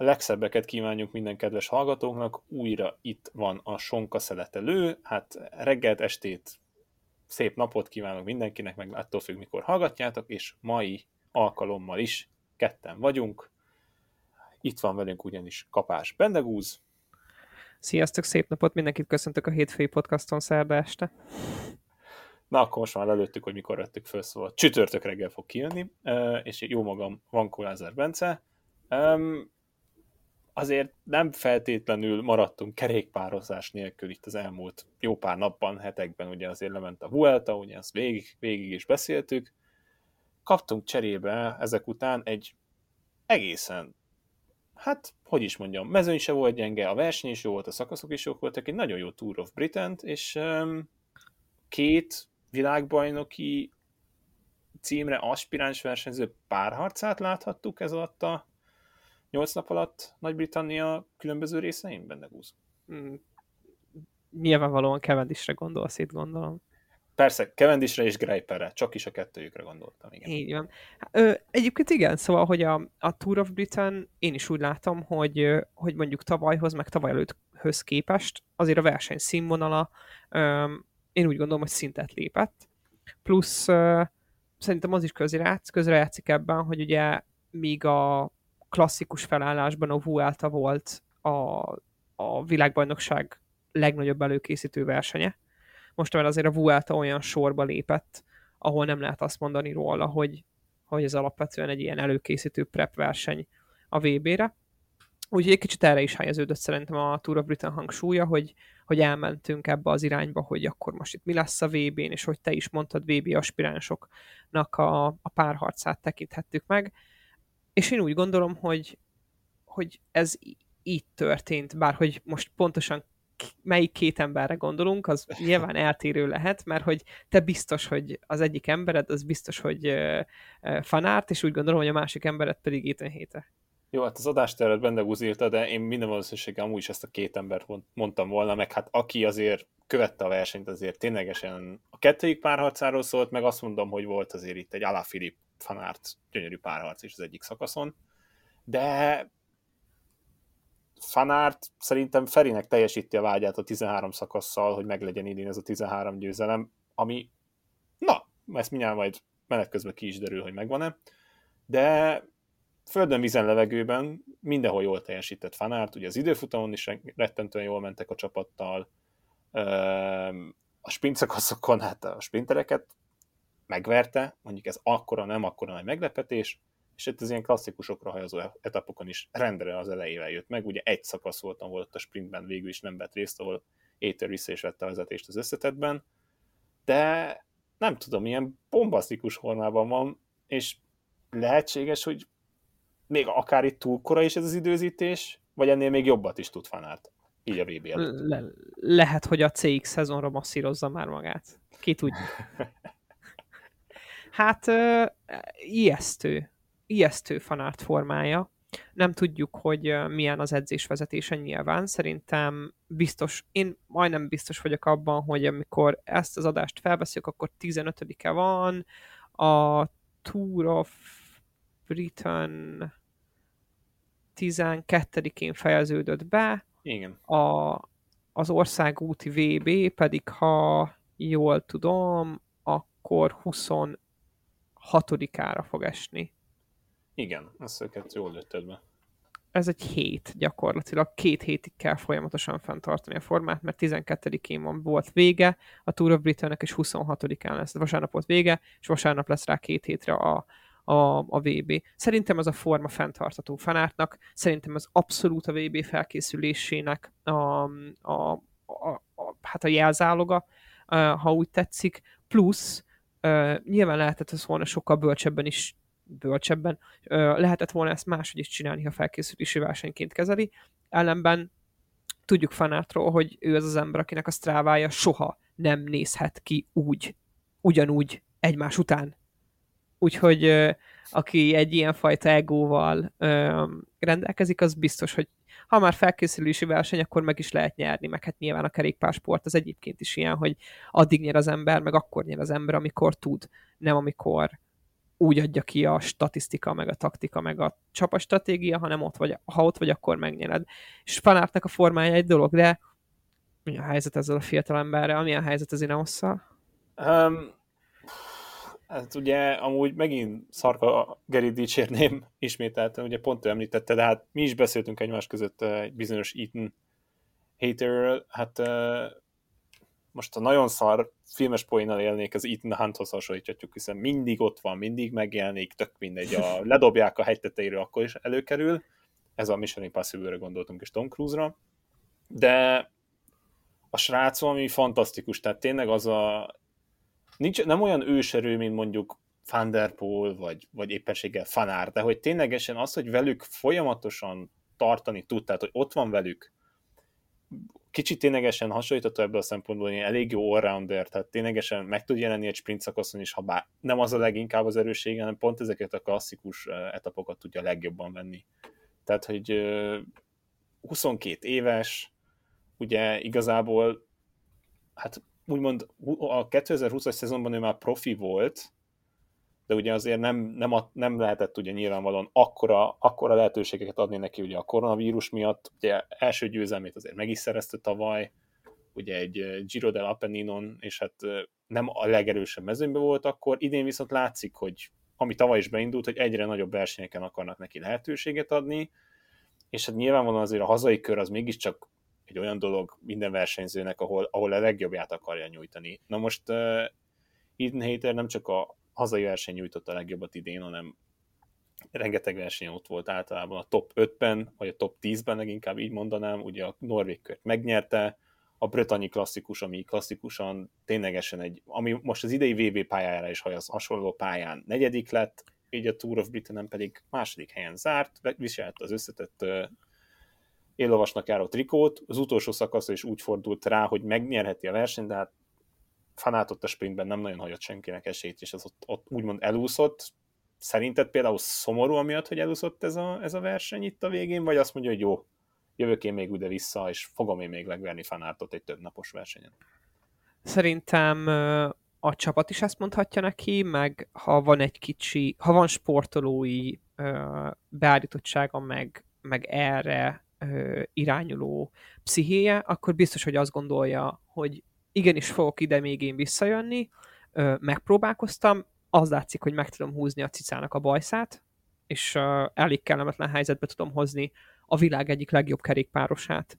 A legszebbeket kívánjuk minden kedves hallgatóknak, újra itt van a sonka szeletelő, hát reggelt, estét, szép napot kívánok mindenkinek, meg attól függ, mikor hallgatjátok, és mai alkalommal is ketten vagyunk. Itt van velünk ugyanis Kapás Bendegúz. Sziasztok, szép napot, mindenkit köszöntök a hétfői podcaston szerda este. Na, akkor most már előttük, hogy mikor vettük föl, szóval csütörtök reggel fog kijönni, és jó magam, van Lázár Bence azért nem feltétlenül maradtunk kerékpározás nélkül itt az elmúlt jó pár napban, hetekben, ugye azért lement a Vuelta, ugye ezt végig, végig is beszéltük. Kaptunk cserébe ezek után egy egészen, hát, hogy is mondjam, mezőny se volt gyenge, a verseny is jó volt, a szakaszok is jók voltak, egy nagyon jó Tour of britain és um, két világbajnoki címre aspiráns versenyző párharcát láthattuk ez alatt a 8 nap alatt Nagy-Britannia különböző részein benne gúz? Mm, nyilvánvalóan Cavendisre gondolsz itt, gondolom. Persze, Cavendisre és Greiperre, csak is a kettőjükre gondoltam, igen. Így van. Ö, egyébként igen, szóval, hogy a, a Tour of Britain, én is úgy látom, hogy, hogy mondjuk tavalyhoz, meg tavaly előtthöz képest azért a verseny színvonala, ö, én úgy gondolom, hogy szintet lépett. Plusz ö, szerintem az is közrejátszik, közrejátszik ebben, hogy ugye míg a klasszikus felállásban a Vuelta volt a, a világbajnokság legnagyobb előkészítő versenye. Most már azért a Vuelta olyan sorba lépett, ahol nem lehet azt mondani róla, hogy, hogy ez alapvetően egy ilyen előkészítő prep verseny a VB-re. Úgyhogy egy kicsit erre is helyeződött szerintem a Tour of Britain hangsúlya, hogy, hogy elmentünk ebbe az irányba, hogy akkor most itt mi lesz a VB-n, és hogy te is mondtad, VB aspiránsoknak a, a párharcát tekinthettük meg és én úgy gondolom, hogy, hogy ez így történt, bár hogy most pontosan melyik két emberre gondolunk, az nyilván eltérő lehet, mert hogy te biztos, hogy az egyik embered, az biztos, hogy fanárt, és úgy gondolom, hogy a másik embered pedig Ethan Héte. Jó, hát az adástervet benne írta, de én minden valószínűséggel amúgy is ezt a két embert mondtam volna, meg hát aki azért követte a versenyt, azért ténylegesen a kettőjük párharcáról szólt, meg azt mondom, hogy volt azért itt egy Alaphilipp fanárt gyönyörű párharc is az egyik szakaszon, de fanárt szerintem Ferinek teljesíti a vágyát a 13 szakasszal, hogy meglegyen idén ez a 13 győzelem, ami, na, ezt mindjárt majd menet közben ki is derül, hogy megvan-e, de földön, vízen, levegőben mindenhol jól teljesített fanárt, ugye az időfutamon is rettentően jól mentek a csapattal, a sprint szakaszokon, hát a sprintereket megverte, mondjuk ez akkora, nem akkora nagy meglepetés, és itt az ilyen klasszikusokra hajazó etapokon is rendre az elejével jött meg, ugye egy szakasz voltam volt a sprintben, végül is nem vett részt, ahol Éter vissza is vette a vezetést az összetetben, de nem tudom, ilyen bombasztikus formában van, és lehetséges, hogy még akár itt túl kora is ez az időzítés, vagy ennél még jobbat is tud fanárt. Így a VB Le- lehet, hogy a CX szezonra masszírozza már magát. Ki tudja. Hát uh, ijesztő. Ijesztő fanárt formája. Nem tudjuk, hogy milyen az edzésvezetése nyilván. Szerintem biztos, én majdnem biztos vagyok abban, hogy amikor ezt az adást felveszünk, akkor 15-e van, a Tour of Britain 12-én fejeződött be, Igen. A, az országúti VB pedig, ha jól tudom, akkor 20 hatodikára fog esni. Igen, ezt őket jól lőtted be. Ez egy hét gyakorlatilag. Két hétig kell folyamatosan fenntartani a formát, mert 12-én van, volt vége a Tour of Britain-nek, és 26-án lesz. Vasárnap volt vége, és vasárnap lesz rá két hétre a, a, a VB. Szerintem ez a forma fenntartató fanártnak, szerintem ez abszolút a VB felkészülésének a, a, a, a, hát a jelzáloga, ha úgy tetszik, plusz Nyilván lehetett ez volna sokkal bölcsebben is, bölcsebben, uh, lehetett volna ezt máshogy is csinálni, ha felkészülési versenyként kezeli. Ellenben tudjuk Fanátról, hogy ő az az ember, akinek a sztrávája soha nem nézhet ki úgy, ugyanúgy egymás után. Úgyhogy uh, aki egy ilyen fajta egóval rendelkezik, az biztos, hogy ha már felkészülési verseny, akkor meg is lehet nyerni, meg hát nyilván a kerékpársport az egyébként is ilyen, hogy addig nyer az ember, meg akkor nyer az ember, amikor tud, nem amikor úgy adja ki a statisztika, meg a taktika, meg a csapatstratégia, hanem ott vagy, ha ott vagy, akkor megnyered. És fanártnak a formája egy dolog, de mi a helyzet ezzel a fiatal emberrel? Mi a helyzet az Ineosszal? Um, hát ugye amúgy megint Szarka Geri dicsérném ismételten, ugye pont ő említette, de hát mi is beszéltünk egymás között egy bizonyos Ethan haterről, hát most a nagyon szar filmes poénnal élnék, az Ethan Hunthoz hasonlíthatjuk, hiszen mindig ott van, mindig megjelenik, tök mindegy, a, ledobják a hegy tetejéről, akkor is előkerül. Ez a Mission Impossible-re gondoltunk, és Tom Cruise-ra. De a srác ami fantasztikus, tehát tényleg az a nincs, nem olyan őserő, mint mondjuk Thunderpool, vagy, vagy éppenséggel Fanár, de hogy ténylegesen az, hogy velük folyamatosan tartani tud, tehát hogy ott van velük, kicsit ténylegesen hasonlítható ebből a szempontból, hogy elég jó allrounder, tehát ténylegesen meg tud jelenni egy sprint szakaszon is, ha bár nem az a leginkább az erőssége, hanem pont ezeket a klasszikus etapokat tudja legjobban venni. Tehát, hogy 22 éves, ugye igazából hát úgymond a 2020-as szezonban ő már profi volt, de ugye azért nem, nem, a, nem lehetett ugye nyilvánvalóan akkora, akkora lehetőségeket adni neki ugye a koronavírus miatt. Ugye első győzelmét azért meg is szerezte tavaly, ugye egy Giro del Appenninon, és hát nem a legerősebb mezőnyben volt akkor, idén viszont látszik, hogy ami tavaly is beindult, hogy egyre nagyobb versenyeken akarnak neki lehetőséget adni, és hát nyilvánvalóan azért a hazai kör az mégiscsak egy olyan dolog minden versenyzőnek, ahol, ahol a legjobbját akarja nyújtani. Na most uh, Eden Hater nem csak a hazai verseny nyújtotta a legjobbat idén, hanem rengeteg verseny ott volt általában a top 5-ben, vagy a top 10-ben leginkább így mondanám, ugye a Norvég kört megnyerte, a Bretanyi klasszikus, ami klasszikusan ténylegesen egy, ami most az idei VB pályájára is hasonló pályán negyedik lett, így a Tour of Britain pedig második helyen zárt, viselte az összetett éllovasnak járó trikót, az utolsó szakaszra is úgy fordult rá, hogy megnyerheti a versenyt, de hát fanátott a sprintben nem nagyon hagyott senkinek esélyt, és az ott, ott úgymond elúszott. Szerinted például szomorú amiatt, hogy elúszott ez a, ez a verseny itt a végén, vagy azt mondja, hogy jó, jövök én még ide vissza, és fogom én még megverni fanártot egy több napos versenyen? Szerintem a csapat is ezt mondhatja neki, meg ha van egy kicsi, ha van sportolói beállítottsága, meg, meg erre irányuló pszichéje, akkor biztos, hogy azt gondolja, hogy igenis fogok ide még én visszajönni, megpróbálkoztam, az látszik, hogy meg tudom húzni a cicának a bajszát, és elég kellemetlen helyzetbe tudom hozni a világ egyik legjobb kerékpárosát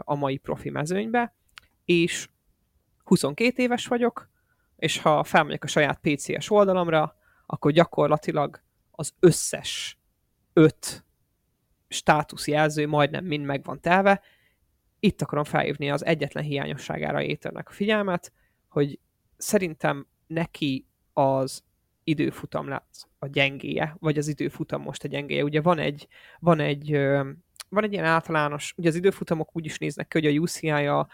a mai profi mezőnybe, és 22 éves vagyok, és ha felmegyek a saját PCS oldalamra, akkor gyakorlatilag az összes öt státuszjelző majdnem mind meg van telve. Itt akarom felhívni az egyetlen hiányosságára éternek a figyelmet, hogy szerintem neki az időfutam lesz a gyengéje, vagy az időfutam most a gyengéje. Ugye van egy, van egy, van egy ilyen általános, ugye az időfutamok úgy is néznek ki, hogy a UCI-a a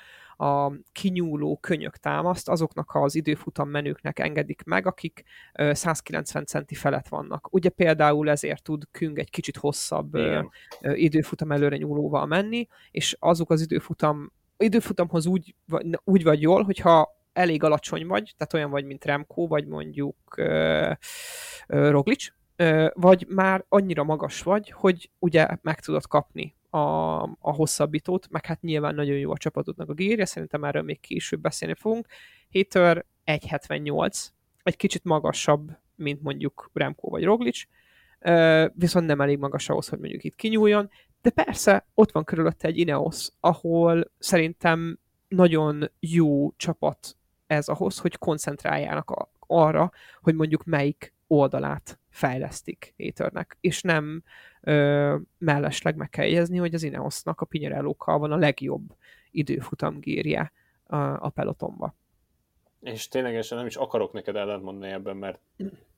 kinyúló könyök támaszt, azoknak az időfutam menőknek engedik meg, akik 190 centi felett vannak. Ugye például ezért tud Küng egy kicsit hosszabb Igen. időfutam előre nyúlóval menni, és azok az időfutam időfutamhoz úgy, úgy vagy jól, hogyha elég alacsony vagy, tehát olyan vagy, mint Remco, vagy mondjuk uh, uh, Roglic, uh, vagy már annyira magas vagy, hogy ugye meg tudod kapni a, a hosszabbítót, meg hát nyilván nagyon jó a csapatodnak a gírja, szerintem erről még később beszélni fogunk. Hater 1.78, egy kicsit magasabb, mint mondjuk Remco vagy Roglic, viszont nem elég magas ahhoz, hogy mondjuk itt kinyúljon, de persze ott van körülötte egy Ineos, ahol szerintem nagyon jó csapat ez ahhoz, hogy koncentráljának a, arra, hogy mondjuk melyik oldalát fejlesztik Haternek, és nem ö, mellesleg meg kell jegyezni, hogy az Ineosnak a Pinyerellókkal van a legjobb időfutamgírje a, a pelotonba. És ténylegesen nem is akarok neked ellentmondani ebben, mert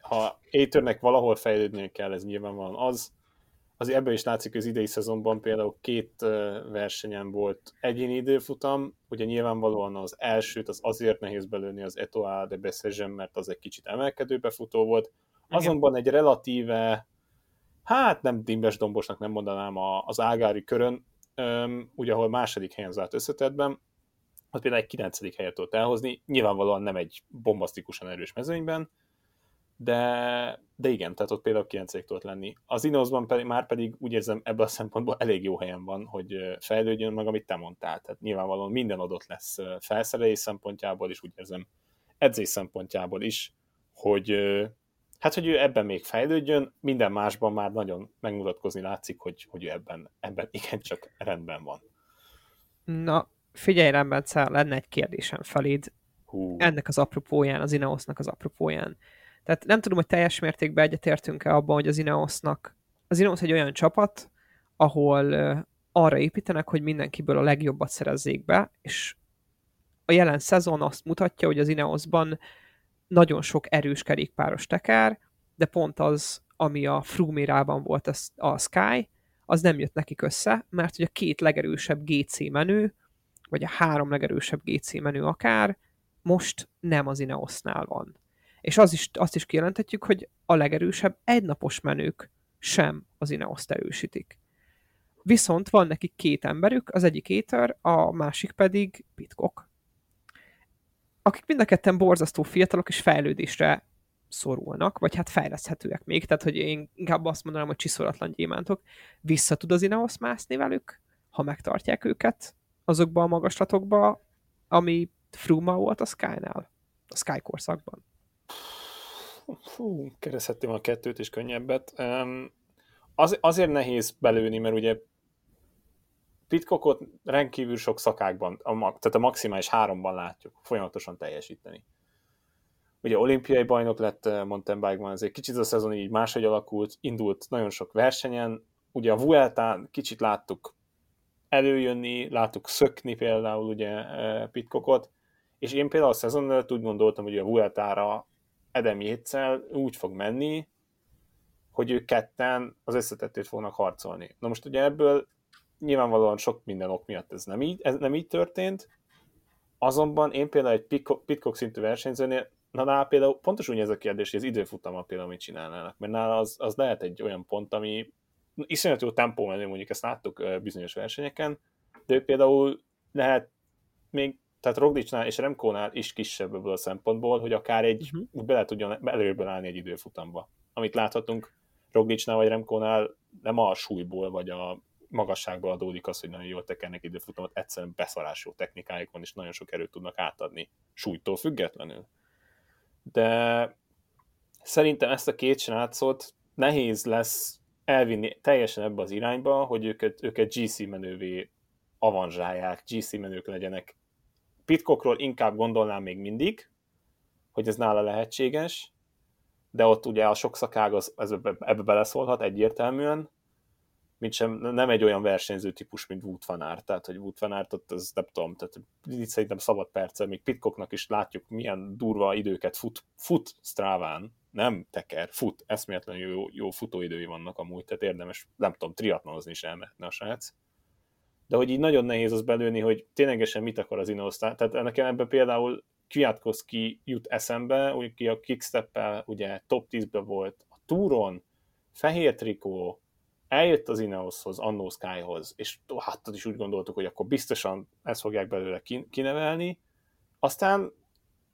ha Aethernek valahol fejlődnie kell, ez nyilvánvalóan az, az ebből is látszik, hogy az idei szezonban például két versenyen volt egyéni időfutam, ugye nyilvánvalóan az elsőt az azért nehéz belőni az Etoile de Bessegen, mert az egy kicsit emelkedő befutó volt, azonban egy relatíve hát nem dimbes dombosnak nem mondanám az ágári körön, ugye ahol második helyen zárt összetetben, ott például egy kilencedik helyet tudott elhozni, nyilvánvalóan nem egy bombasztikusan erős mezőnyben, de, de igen, tehát ott például 9 tudott lenni. Az Ineosban pedig, már pedig úgy érzem ebből a szempontból elég jó helyen van, hogy fejlődjön meg, amit te mondtál. Tehát nyilvánvalóan minden adott lesz felszerelés szempontjából, és úgy érzem edzés szempontjából is, hogy hát, hogy ő ebben még fejlődjön, minden másban már nagyon megmutatkozni látszik, hogy, hogy ő ebben, ebben igencsak rendben van. Na, figyelj rám, Bence, lenne egy kérdésem feléd. Hú. Ennek az apropóján, az Ineosnak az apropóján. Tehát nem tudom, hogy teljes mértékben egyetértünk-e abban, hogy az Ineosnak, az Ineos egy olyan csapat, ahol arra építenek, hogy mindenkiből a legjobbat szerezzék be, és a jelen szezon azt mutatja, hogy az Ineosban nagyon sok erős kerékpáros teker, de pont az, ami a Frumérában volt a, Sky, az nem jött nekik össze, mert hogy a két legerősebb GC menő, vagy a három legerősebb GC menő akár, most nem az Ineosnál van. És az is, azt is kijelenthetjük, hogy a legerősebb egynapos menők sem az Ineoszt erősítik. Viszont van nekik két emberük, az egyik Éter, a másik pedig Pitcock. Akik mind a ketten borzasztó fiatalok és fejlődésre szorulnak, vagy hát fejleszthetőek még, tehát hogy én inkább azt mondanám, hogy csiszolatlan gyémántok. Vissza tud az Ineos mászni velük, ha megtartják őket azokba a magaslatokba, ami Fruma volt a Sky-nál, a Sky korszakban. Fú, kereszthettem a kettőt és könnyebbet. Um, az, azért nehéz belőni, mert ugye Pitcockot rendkívül sok szakákban, a, tehát a maximális háromban látjuk folyamatosan teljesíteni. Ugye olimpiai bajnok lett eh, mountain bike-ban, ezért kicsit a szezon így máshogy alakult, indult nagyon sok versenyen, ugye a Vueltán kicsit láttuk előjönni, láttuk szökni például ugye eh, Pitcockot, és én például a szezon előtt úgy gondoltam, hogy a Vueltára Edem úgy fog menni, hogy ők ketten az összetettét fognak harcolni. Na most ugye ebből nyilvánvalóan sok minden ok miatt ez nem így, ez nem így történt, azonban én például egy Pitcock szintű versenyzőnél, na nála például pontosan úgy ez a kérdés, hogy az időfutama például mit csinálnának, mert nála az, az lehet egy olyan pont, ami iszonyat jó tempó menő, mondjuk ezt láttuk bizonyos versenyeken, de ő például lehet még tehát Roglicnál és Remkónál is kisebb ebből a szempontból, hogy akár egy, uh-huh. bele tudjon előbben állni egy időfutamba. Amit láthatunk Roglicnál vagy Remkónál nem a súlyból vagy a magasságból adódik az, hogy nagyon jól tekernek időfutamot, egyszerűen beszarás jó technikájuk van, és nagyon sok erőt tudnak átadni súlytól függetlenül. De szerintem ezt a két srácot nehéz lesz elvinni teljesen ebbe az irányba, hogy őket, őket GC menővé avanzsálják, GC menők legyenek Pitcockról inkább gondolnám még mindig, hogy ez nála lehetséges, de ott ugye a sok szakág az, ez ebbe, ebbe beleszólhat egyértelműen, mint sem, nem egy olyan versenyző típus, mint Wout van Aert, tehát hogy Wout van Aert ott az nem tudom, tehát itt szerintem szabad perce, még Pitcocknak is látjuk, milyen durva időket fut, fut Stráván, nem teker, fut, eszméletlenül jó, jó futóidői vannak amúgy, tehát érdemes, nem tudom, triatlonozni is elmehetne a srác. De hogy így nagyon nehéz az belőni, hogy ténylegesen mit akar az Ineos. Tehát nekem ebben például Kwiatkowski jut eszembe, aki a kickstep ugye top 10-ben volt a túron, fehér trikó, eljött az Ineoshoz, Annó Skyhoz, és hát is úgy gondoltuk, hogy akkor biztosan ezt fogják belőle kinevelni. Aztán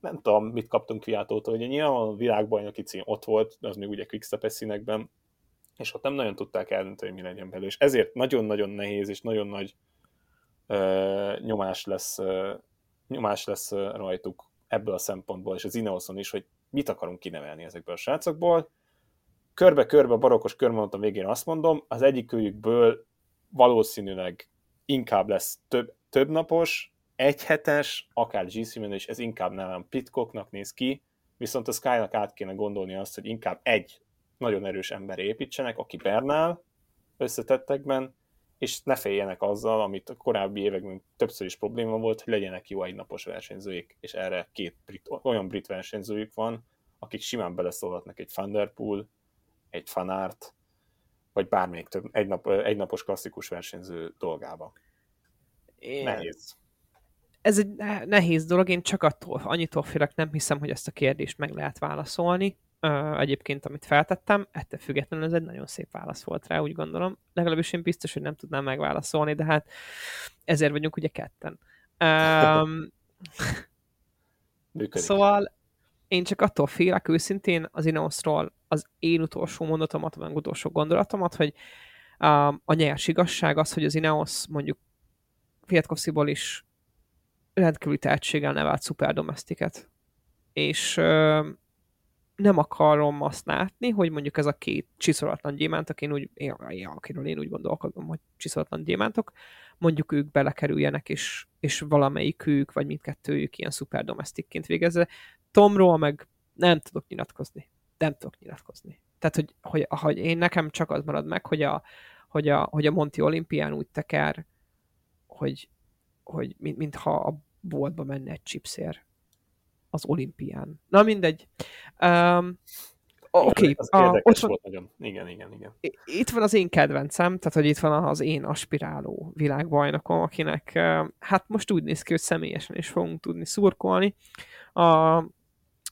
nem tudom, mit kaptunk Kviatótól, ugye nyilván a világbajnoki cím ott volt, az még ugye quickstep színekben, és ott nem nagyon tudták eldönteni, hogy mi legyen belőle. És ezért nagyon-nagyon nehéz és nagyon nagy ö, nyomás lesz, ö, nyomás lesz rajtuk ebből a szempontból, és az Ineoson is, hogy mit akarunk kinevelni ezekből a srácokból. Körbe-körbe, barokos körmondatom végén azt mondom, az egyikőjükből valószínűleg inkább lesz több, több napos, egyhetes, akár GC és ez inkább nálam Pitcocknak néz ki, viszont a Sky-nak át kéne gondolni azt, hogy inkább egy nagyon erős ember építsenek, aki Bernál összetettekben, és ne féljenek azzal, amit a korábbi években többször is probléma volt, hogy legyenek jó egynapos versenyzőik, és erre két brit, olyan brit versenyzőjük van, akik simán beleszólhatnak egy Thunderpool, egy Fanart, vagy bármelyik több egynap, egynapos klasszikus versenyző dolgába. Én... Nehéz. Ez egy nehéz dolog, én csak attól, annyitól félek, nem hiszem, hogy ezt a kérdést meg lehet válaszolni egyébként, amit feltettem, ettől függetlenül ez egy nagyon szép válasz volt rá, úgy gondolom. Legalábbis én biztos, hogy nem tudnám megválaszolni, de hát ezért vagyunk ugye ketten. Um, Szóval én csak attól félek őszintén az Ineosról az én utolsó mondatomat, vagy utolsó gondolatomat, hogy a, a nyers igazság az, hogy az Ineos mondjuk Fiatkovsziból is rendkívüli tehetséggel nevelt szuperdomestiket. És ö, nem akarom azt látni, hogy mondjuk ez a két csiszolatlan gyémánt, én úgy, én, én, akiről én úgy gondolkodom, hogy csiszolatlan gyémántok, mondjuk ők belekerüljenek, és, és valamelyikük, vagy mindkettőjük ilyen szuperdomestikként végezze. Tomról meg nem tudok nyilatkozni. Nem tudok nyilatkozni. Tehát, hogy, hogy, hogy én nekem csak az marad meg, hogy a, hogy a, hogy a Monti olimpián úgy teker, hogy, hogy mint, mintha a boltba menne egy chipszér az olimpián. Na mindegy. Um, Oké. Okay. ott van, volt nagyon. Igen, igen, igen. Itt van az én kedvencem, tehát hogy itt van az én aspiráló világbajnokom, akinek hát most úgy néz ki, hogy személyesen is fogunk tudni szurkolni a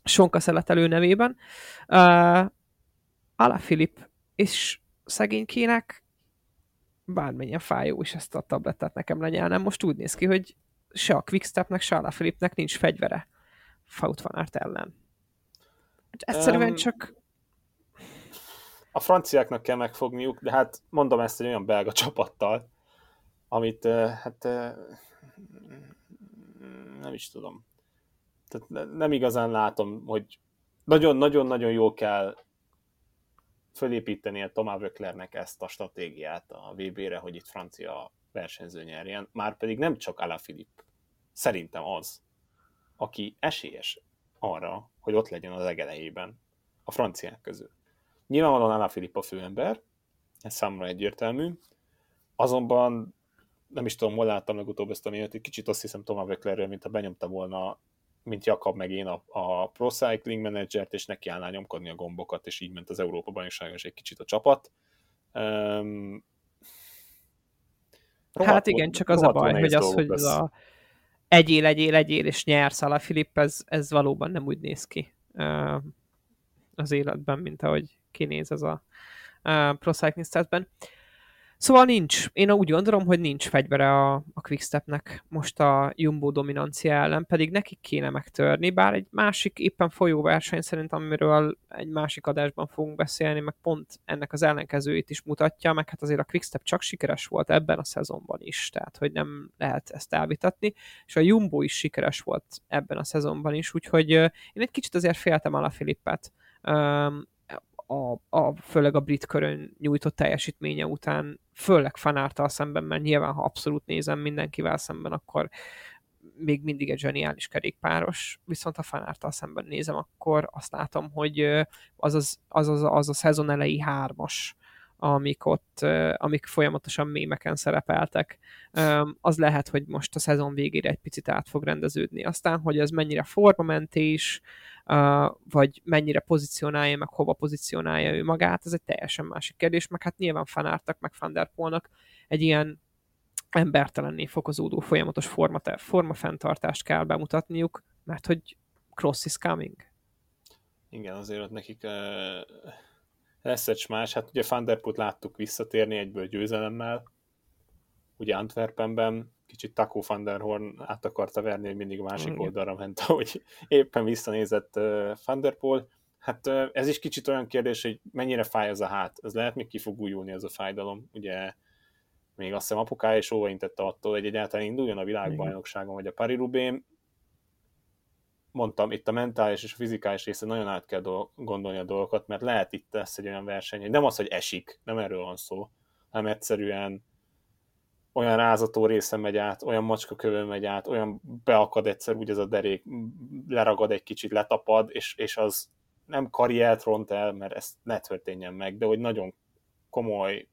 Sonka szeletelő nevében. Uh, Ala Filip és szegénykének bármilyen fájó is ezt a tabletet nekem lenyelnem. Most úgy néz ki, hogy se a Quickstepnek, se a Filipnek nincs fegyvere Faut van Aert ellen. Egyszerűen um, csak... A franciáknak kell megfogniuk, de hát mondom ezt egy olyan belga csapattal, amit hát nem is tudom. Tehát nem igazán látom, hogy nagyon-nagyon-nagyon jól kell fölépíteni a Thomas Vöcklernek ezt a stratégiát a VB-re, hogy itt francia versenyző nyerjen, már pedig nem csak Alaphilippe. Szerintem az, aki esélyes arra, hogy ott legyen az legelejében a franciák közül. Nyilvánvalóan Alaphilippe a főember, ez számomra egyértelmű, azonban nem is tudom, hol láttam legutóbb ezt a mélyet, egy kicsit azt hiszem Thomas Vöcklerről, mint ha benyomta volna mint Jakab meg én a, a Pro Cycling Managert, és neki állná nyomkodni a gombokat, és így ment az Európa bajnokságon is egy kicsit a csapat. Um, hát igen, csak az a baj, hogy az, hogy az a egyél, egyél, egyél, és nyersz a Filip, ez, ez valóban nem úgy néz ki uh, az életben, mint ahogy kinéz ez a uh, Pro Cycling Stats-ben. Szóval nincs. Én úgy gondolom, hogy nincs fegyvere a, a Quickstepnek most a Jumbo dominancia ellen, pedig nekik kéne megtörni, bár egy másik éppen folyó verseny szerint, amiről egy másik adásban fogunk beszélni, meg pont ennek az ellenkezőit is mutatja, meg hát azért a Quickstep csak sikeres volt ebben a szezonban is, tehát hogy nem lehet ezt elvitatni, és a Jumbo is sikeres volt ebben a szezonban is, úgyhogy én egy kicsit azért féltem a Filippet a, a, főleg a brit körön nyújtott teljesítménye után, főleg fanártal szemben, mert nyilván, ha abszolút nézem mindenkivel szemben, akkor még mindig egy zseniális kerékpáros, viszont ha fanártal szemben nézem, akkor azt látom, hogy az, az, az, az, az a szezon elejé hármas, amik ott, amik folyamatosan mémeken szerepeltek, az lehet, hogy most a szezon végére egy picit át fog rendeződni. Aztán, hogy ez mennyire formamentés, vagy mennyire pozícionálja, meg hova pozícionálja ő magát, ez egy teljesen másik kérdés, meg hát nyilván fanártak, meg Fanderpolnak egy ilyen embertelenné fokozódó folyamatos forma, forma fenntartást kell bemutatniuk, mert hogy cross is coming. Igen, azért ott nekik uh, lesz egy más. Hát ugye Fanderput láttuk visszatérni egyből győzelemmel, ugye Antwerpenben, kicsit Taco van der Horn át akarta verni, hogy mindig másik Igen. oldalra ment, ahogy éppen visszanézett uh, Van der Poel. Hát uh, ez is kicsit olyan kérdés, hogy mennyire fáj az a hát. Ez lehet még ki fog újulni ez a fájdalom. Ugye még azt hiszem apukája is óvaintette attól, hogy egyáltalán induljon a világbajnokságon, vagy a paris mondtam, itt a mentális és a fizikális része nagyon át kell do- gondolni a dolgokat, mert lehet itt lesz egy olyan verseny, hogy nem az, hogy esik, nem erről van szó, hanem egyszerűen olyan rázató része megy át, olyan macska kövön megy át, olyan beakad egyszer úgy ez a derék, leragad egy kicsit, letapad, és, és az nem karriert ront el, mert ezt ne történjen meg, de hogy nagyon komoly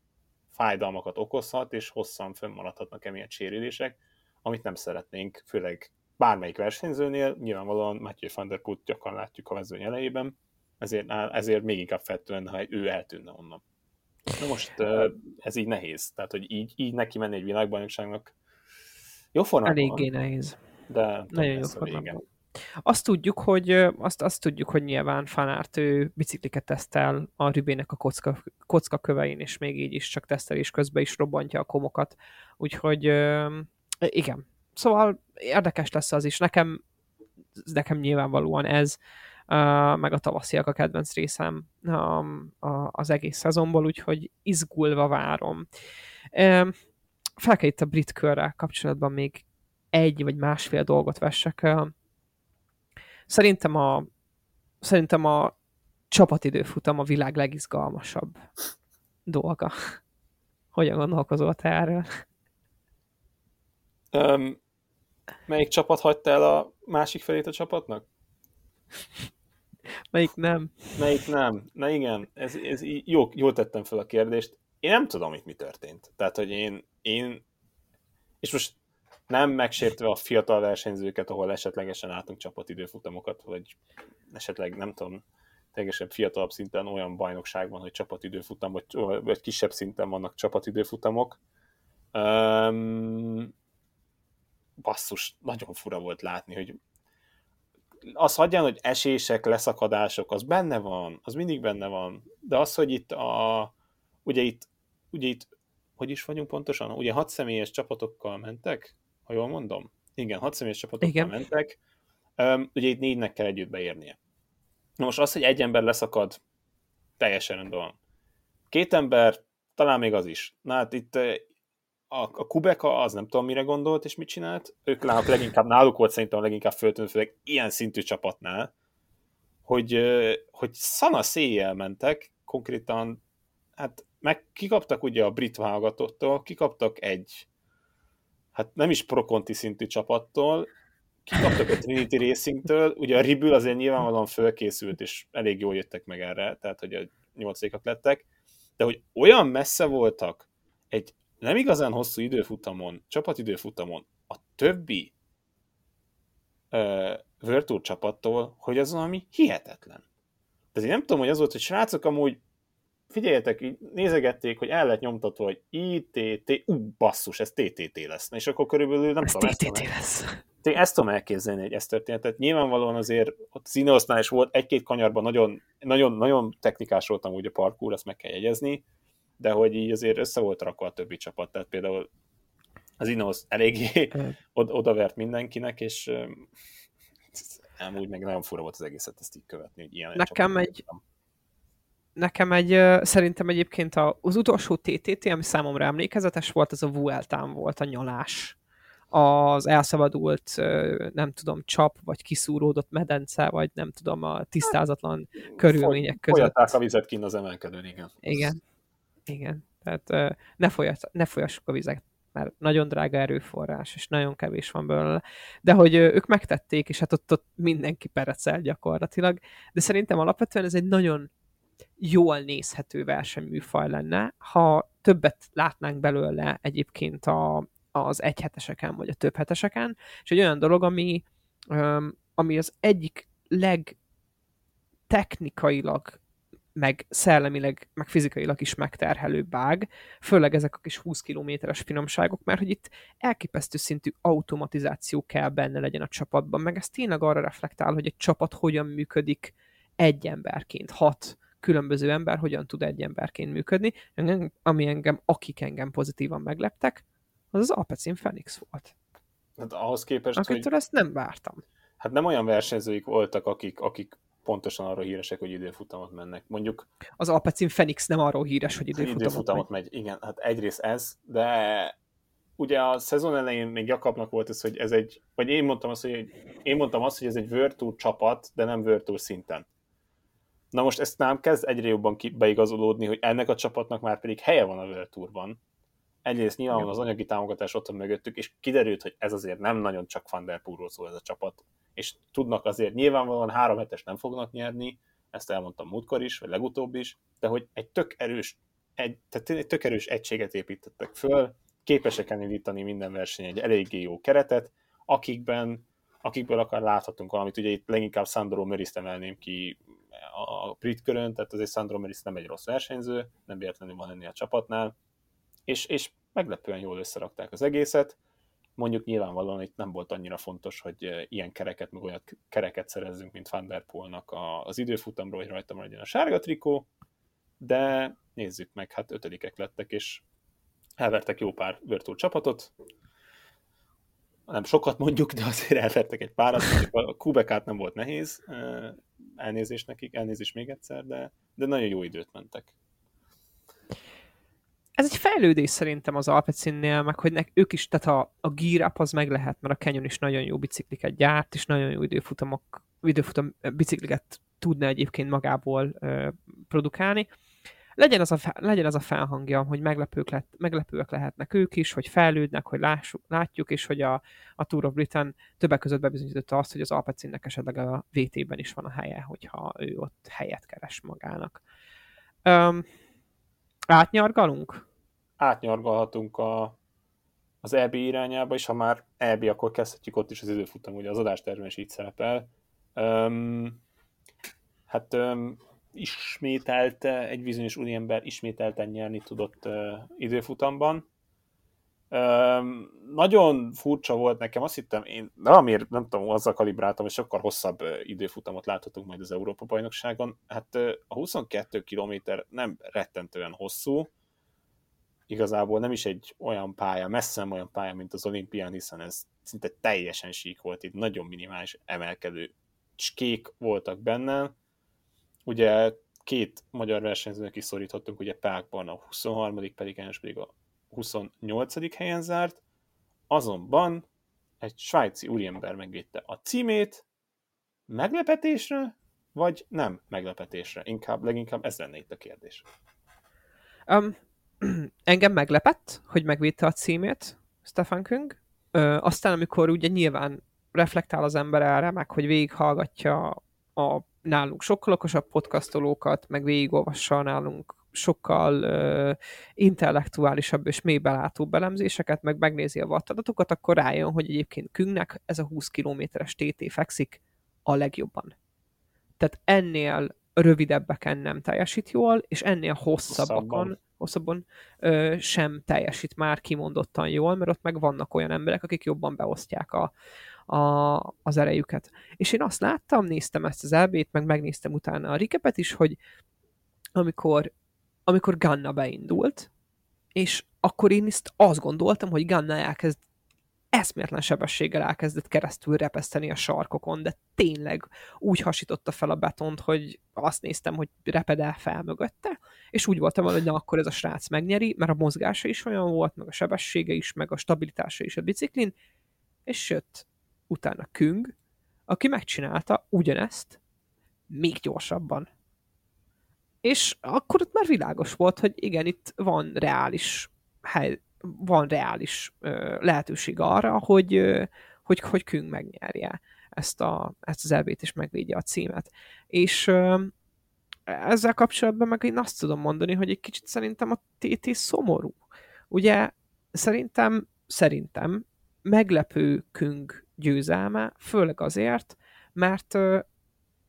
fájdalmakat okozhat, és hosszan fönnmaradhatnak emiatt sérülések, amit nem szeretnénk, főleg bármelyik versenyzőnél, nyilvánvalóan Matthew van der Poel gyakran látjuk a vezőny elejében, ezért, ezért még inkább feltűnne, ha ő eltűnne onnan. Na most ez így nehéz, tehát hogy így, így neki menni egy világbajnokságnak jó formában Eléggé nehéz. De nagyon jó formában. Azt tudjuk, hogy, azt, azt tudjuk, hogy nyilván Fanárt ő bicikliket tesztel a Rübének a kocka, kocka kövein, és még így is csak tesztelés közben is robbantja a komokat. Úgyhogy igen. Szóval érdekes lesz az is. Nekem, nekem nyilvánvalóan ez meg a tavasziak a kedvenc részem az egész szezonból, úgyhogy izgulva várom. Fel kell itt a brit körrel kapcsolatban még egy vagy másfél dolgot vessek. Szerintem a, szerintem a csapatidőfutam a világ legizgalmasabb dolga. Hogyan gondolkozol te erről? Um, melyik csapat hagyta el a másik felét a csapatnak? Melyik nem? Melyik nem? Na igen, ez, ez jó, jól tettem fel a kérdést. Én nem tudom, itt mi történt. Tehát, hogy én, én és most nem megsértve a fiatal versenyzőket, ahol esetlegesen látunk csapatidőfutamokat, vagy esetleg nem tudom, teljesen fiatalabb szinten olyan bajnokság van, hogy csapatidőfutam, vagy, vagy kisebb szinten vannak csapatidőfutamok. Um, basszus, nagyon fura volt látni, hogy az hagyján, hogy esések, leszakadások, az benne van, az mindig benne van, de az, hogy itt a, ugye itt, ugye itt, hogy is vagyunk pontosan? Ugye hat személyes csapatokkal mentek, ha jól mondom? Igen, hat személyes csapatokkal Igen. mentek, um, ugye itt négynek kell együtt beérnie. Na most az, hogy egy ember leszakad, teljesen rendben van. Két ember, talán még az is. Na hát itt a, a Kubeka az nem tudom mire gondolt és mit csinált. Ők náluk leginkább, náluk volt szerintem leginkább föltűnő, főleg ilyen szintű csapatnál, hogy, hogy szana széjjel mentek, konkrétan, hát meg kikaptak ugye a brit válogatottól, kikaptak egy, hát nem is prokonti szintű csapattól, kikaptak a Trinity Racingtől, ugye a Ribül azért nyilvánvalóan fölkészült, és elég jól jöttek meg erre, tehát hogy a nyolcékak lettek, de hogy olyan messze voltak egy nem igazán hosszú időfutamon, csapatidőfutamon a többi uh, Virtual csapattól, hogy az valami hihetetlen. Tehát én nem tudom, hogy az volt, hogy srácok amúgy figyeljetek, így nézegették, hogy el lett nyomtatva, hogy ITT, ú, basszus, ez TTT lesz. És akkor körülbelül nem ez tudom, TTT ezt lesz. Én ezt tudom elképzelni, hogy ez történt. Tehát nyilvánvalóan azért ott az Ineosnál is volt egy-két kanyarban nagyon, nagyon, nagyon technikás voltam úgy a parkour, azt meg kell jegyezni, de hogy így azért össze volt rakva a többi csapat, tehát például az Ineos eléggé odavert mindenkinek, és nem úgy meg nagyon fura volt az egészet ezt így követni, hogy ilyen Nekem egy, egy nekem egy, szerintem egyébként az utolsó TTT, ami számomra emlékezetes volt, az a Vueltán volt, a nyalás. Az elszabadult, nem tudom, csap, vagy kiszúródott medence, vagy nem tudom, a tisztázatlan hát, körülmények között. Folyatták a vizet kint az emelkedőn, igen. Igen. Igen. Tehát ne, folyas, ne folyassuk a vizet, mert nagyon drága erőforrás, és nagyon kevés van belőle. De hogy ők megtették, és hát ott, ott mindenki perecel gyakorlatilag. De szerintem alapvetően ez egy nagyon jól nézhető versenyműfaj lenne, ha többet látnánk belőle egyébként a, az egyheteseken, vagy a több heteseken, és egy olyan dolog, ami, ami az egyik leg technikailag meg szellemileg, meg fizikailag is megterhelő bág, főleg ezek a kis 20 kilométeres finomságok, mert hogy itt elképesztő szintű automatizáció kell benne legyen a csapatban, meg ez tényleg arra reflektál, hogy egy csapat hogyan működik egy emberként, hat különböző ember hogyan tud egy emberként működni, ami engem, akik engem pozitívan megleptek, az az Alpecin Phoenix volt. Hát ahhoz képest, Akitől hogy... ezt nem vártam. Hát nem olyan versenyzőik voltak, akik, akik pontosan arról híresek, hogy időfutamot mennek. Mondjuk... Az Alpecin Phoenix nem arról híres, hogy időfutamot, időfutamot megy. megy. Igen, hát egyrészt ez, de ugye a szezon elején még Jakabnak volt ez, hogy ez egy, vagy én mondtam azt, hogy én mondtam azt, hogy ez egy Virtual csapat, de nem Virtual szinten. Na most ezt nem kezd egyre jobban beigazolódni, hogy ennek a csapatnak már pedig helye van a Virtualban. Egyrészt nyilván van az anyagi támogatás ott mögöttük, és kiderült, hogy ez azért nem nagyon csak Van Der szól ez a csapat és tudnak azért nyilvánvalóan három hetes nem fognak nyerni, ezt elmondtam múltkor is, vagy legutóbb is, de hogy egy tök erős, egy, tehát egy tök erős egységet építettek föl, képesek elindítani minden verseny egy eléggé jó keretet, akikben, akikből akar láthatunk valamit. Ugye itt leginkább Sandro Meriszt emelném ki a brit körön, tehát azért Sandro Meris nem egy rossz versenyző, nem véletlenül van ennél a csapatnál, és, és meglepően jól összerakták az egészet, Mondjuk nyilvánvalóan itt nem volt annyira fontos, hogy ilyen kereket, meg olyan kereket szerezzünk, mint Van Der Poelnak az időfutamról, hogy rajta legyen a sárga trikó, de nézzük meg, hát ötödikek lettek, és elvertek jó pár Virtual csapatot, nem sokat mondjuk, de azért elvertek egy párat, a Kubekát nem volt nehéz elnézést nekik, elnézést még egyszer, de, de nagyon jó időt mentek. Ez egy fejlődés szerintem az Alpecinnél, meg hogy nek, ők is, tehát a, a gear up az meg lehet, mert a Canyon is nagyon jó bicikliket gyárt, és nagyon jó időfutamok, időfutam bicikliket tudna egyébként magából ö, produkálni legyen az a, legyen az a felhangja, hogy meglepők, lett, meglepőek lehetnek ők is, hogy fejlődnek, hogy lássuk, látjuk, és hogy a, a Tour of Britain többek között bebizonyította azt, hogy az Alpecinnek esetleg a VT-ben is van a helye, hogyha ő ott helyet keres magának. Um, átnyargalunk? Átnyargalhatunk a, az EB irányába, és ha már EB, akkor kezdhetjük ott is az időfutam, ugye az adásterben is így szerepel. Um, hát um, ismételt, egy bizonyos úriember ismételten nyerni tudott uh, időfutamban. Nagyon furcsa volt nekem, azt hittem, én valamiért nem tudom, azzal kalibráltam, hogy sokkal hosszabb időfutamot láthatunk majd az Európa bajnokságon. Hát a 22 km nem rettentően hosszú, igazából nem is egy olyan pálya, messze nem olyan pálya, mint az olimpián, hiszen ez szinte teljesen sík volt, itt nagyon minimális emelkedő cskék voltak benne, Ugye két magyar versenyzőnek kiszorítottunk, ugye Pákban a 23. pedig Ernst pedig a 28. helyen zárt, azonban egy svájci úriember megvédte a címét, meglepetésre, vagy nem meglepetésre? Inkább, leginkább ez lenne itt a kérdés. Um, engem meglepett, hogy megvédte a címét Stefan Küng. Ö, aztán, amikor ugye nyilván reflektál az ember erre, meg hogy végighallgatja a nálunk sokkal okosabb podcastolókat, meg végigolvassa nálunk sokkal intellektuálisabb és mélybelátóbb elemzéseket, meg megnézi a wattadatokat, akkor rájön, hogy egyébként Küngnek ez a 20 kilométeres TT fekszik a legjobban. Tehát ennél rövidebbeken nem teljesít jól, és ennél hosszabbakon, hosszabban ö, sem teljesít már kimondottan jól, mert ott meg vannak olyan emberek, akik jobban beosztják a, a, az erejüket. És én azt láttam, néztem ezt az elbét, meg megnéztem utána a rikepet is, hogy amikor, amikor Ganna beindult, és akkor én ezt azt gondoltam, hogy Ganna elkezd eszméletlen sebességgel elkezdett keresztül repeszteni a sarkokon, de tényleg úgy hasította fel a betont, hogy azt néztem, hogy reped el fel mögötte, és úgy voltam hogy na akkor ez a srác megnyeri, mert a mozgása is olyan volt, meg a sebessége is, meg a stabilitása is a biciklin, és jött utána Küng, aki megcsinálta ugyanezt, még gyorsabban. És akkor ott már világos volt, hogy igen, itt van reális hely, van reális ö, lehetőség arra, hogy, ö, hogy, hogy Küng megnyerje ezt, a, ezt az elvét és megvédje a címet. És ö, ezzel kapcsolatban meg én azt tudom mondani, hogy egy kicsit szerintem a TT szomorú. Ugye szerintem, szerintem meglepő Küng győzelme, főleg azért, mert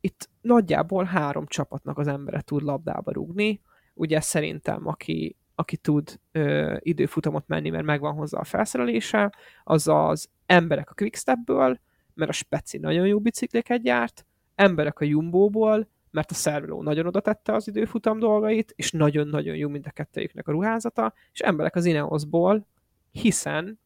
itt nagyjából három csapatnak az embere tud labdába rúgni, ugye szerintem, aki, aki tud uh, időfutamot menni, mert megvan hozzá a felszerelése, az az emberek a Quickstepből, mert a Speci nagyon jó bicikliket gyárt, emberek a Jumbo-ból, mert a szerveló nagyon oda tette az időfutam dolgait, és nagyon-nagyon jó mind a kettőjüknek a ruházata, és emberek az Ineosból, hiszen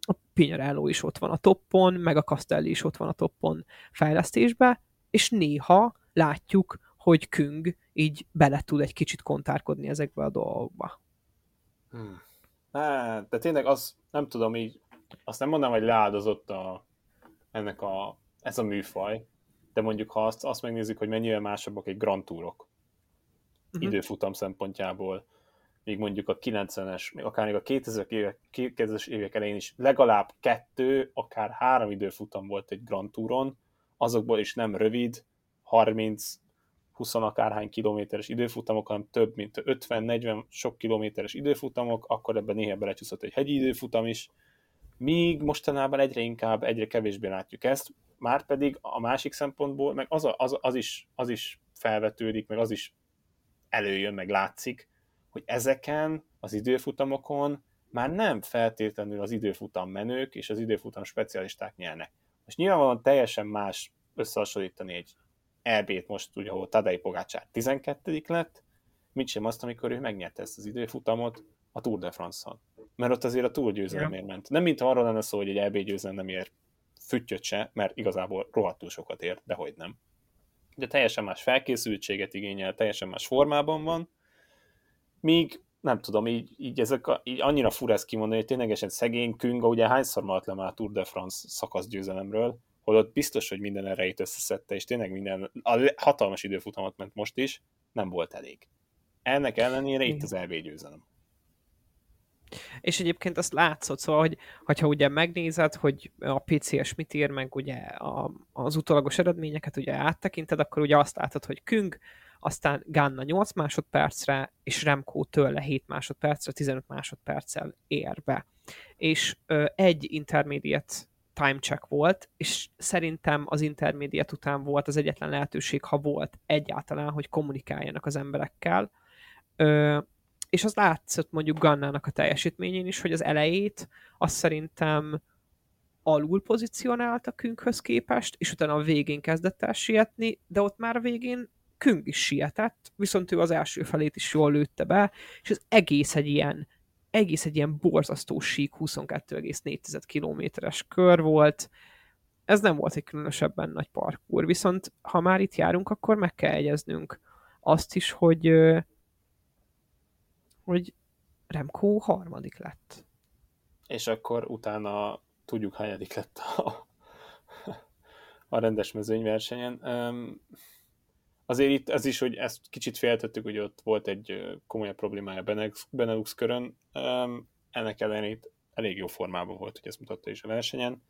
a Pinyarello is ott van a toppon, meg a Castelli is ott van a toppon fejlesztésbe, és néha látjuk, hogy Küng így bele tud egy kicsit kontárkodni ezekbe a dolgokba. Hmm. Hát, de tényleg az, nem tudom így, azt nem mondom, hogy leáldozott a, ennek a, ez a műfaj, de mondjuk ha azt, azt megnézzük, hogy mennyire másabbak egy Grand Tourok uh-huh. időfutam szempontjából, még mondjuk a 90-es, akár még a 2000-es évek, 2000-es évek elején is legalább kettő, akár három időfutam volt egy Grand Touron, azokból is nem rövid, 30, 20 akárhány kilométeres időfutamok, hanem több, mint 50-40 sok kilométeres időfutamok, akkor ebben néha belecsúszott egy hegyi időfutam is, míg mostanában egyre inkább, egyre kevésbé látjuk ezt, már pedig a másik szempontból, meg az, a, az, az, is, az is felvetődik, meg az is előjön, meg látszik, hogy ezeken az időfutamokon már nem feltétlenül az időfutam menők és az időfutam specialisták nyernek. Most nyilvánvalóan teljesen más összehasonlítani egy EB-t most, ugye, ahol Tadej Pogácsár 12 lett, mit sem azt, amikor ő megnyerte ezt az időfutamot a Tour de France-on. Mert ott azért a Tour győzelemért ja. ment. Nem mint arról lenne szó, hogy egy EB győzelem nem ér füttyöt se, mert igazából rohadtul sokat ér, de hogy nem. de teljesen más felkészültséget igényel, teljesen más formában van, míg nem tudom, így, így, ezek a, így annyira fura ezt kimondani, hogy ténylegesen szegény Künga, ugye hányszor maradt le már Tour de France szakaszgyőzelemről, holott biztos, hogy minden erejét összeszedte, és tényleg minden, a hatalmas időfutamot ment most is, nem volt elég. Ennek ellenére itt az EB győzelem. És egyébként azt látszott, szóval, hogy hogyha ugye megnézed, hogy a PCS mit ír meg ugye a, az utolagos eredményeket ugye áttekinted, akkor ugye azt látod, hogy Küng, aztán Ganna 8 másodpercre, és Remco tőle 7 másodpercre, 15 másodperccel ér be. És ö, egy intermediate time check volt, és szerintem az intermediate után volt az egyetlen lehetőség, ha volt egyáltalán, hogy kommunikáljanak az emberekkel. Ö, és az látszott mondjuk Gannának a teljesítményén is, hogy az elejét azt szerintem alul pozícionált a Künkhöz képest, és utána a végén kezdett el sietni, de ott már a végén Küng is sietett, viszont ő az első felét is jól lőtte be, és az egész egy ilyen egész egy ilyen borzasztó sík 22,4 kilométeres kör volt. Ez nem volt egy különösebben nagy parkúr, viszont ha már itt járunk, akkor meg kell egyeznünk azt is, hogy hogy Remco harmadik lett. És akkor utána tudjuk, hányadik lett a, a rendes mezőnyversenyen. Azért itt az is, hogy ezt kicsit féltettük, hogy ott volt egy komolyabb problémája Benelux, Benelux körön. Ennek ellenére elég jó formában volt, hogy ezt mutatta is a versenyen.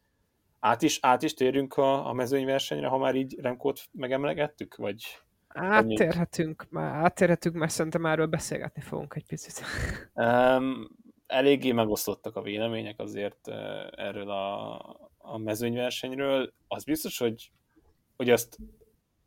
Át is, át is térjünk a, a mezőnyversenyre, ha már így Remkót megemlegettük? Vagy Áttérhetünk már, áttérhetünk, mert szerintem erről beszélgetni fogunk egy picit. Um, eléggé megosztottak a vélemények azért erről a, a mezőnyversenyről. Az biztos, hogy, hogy ezt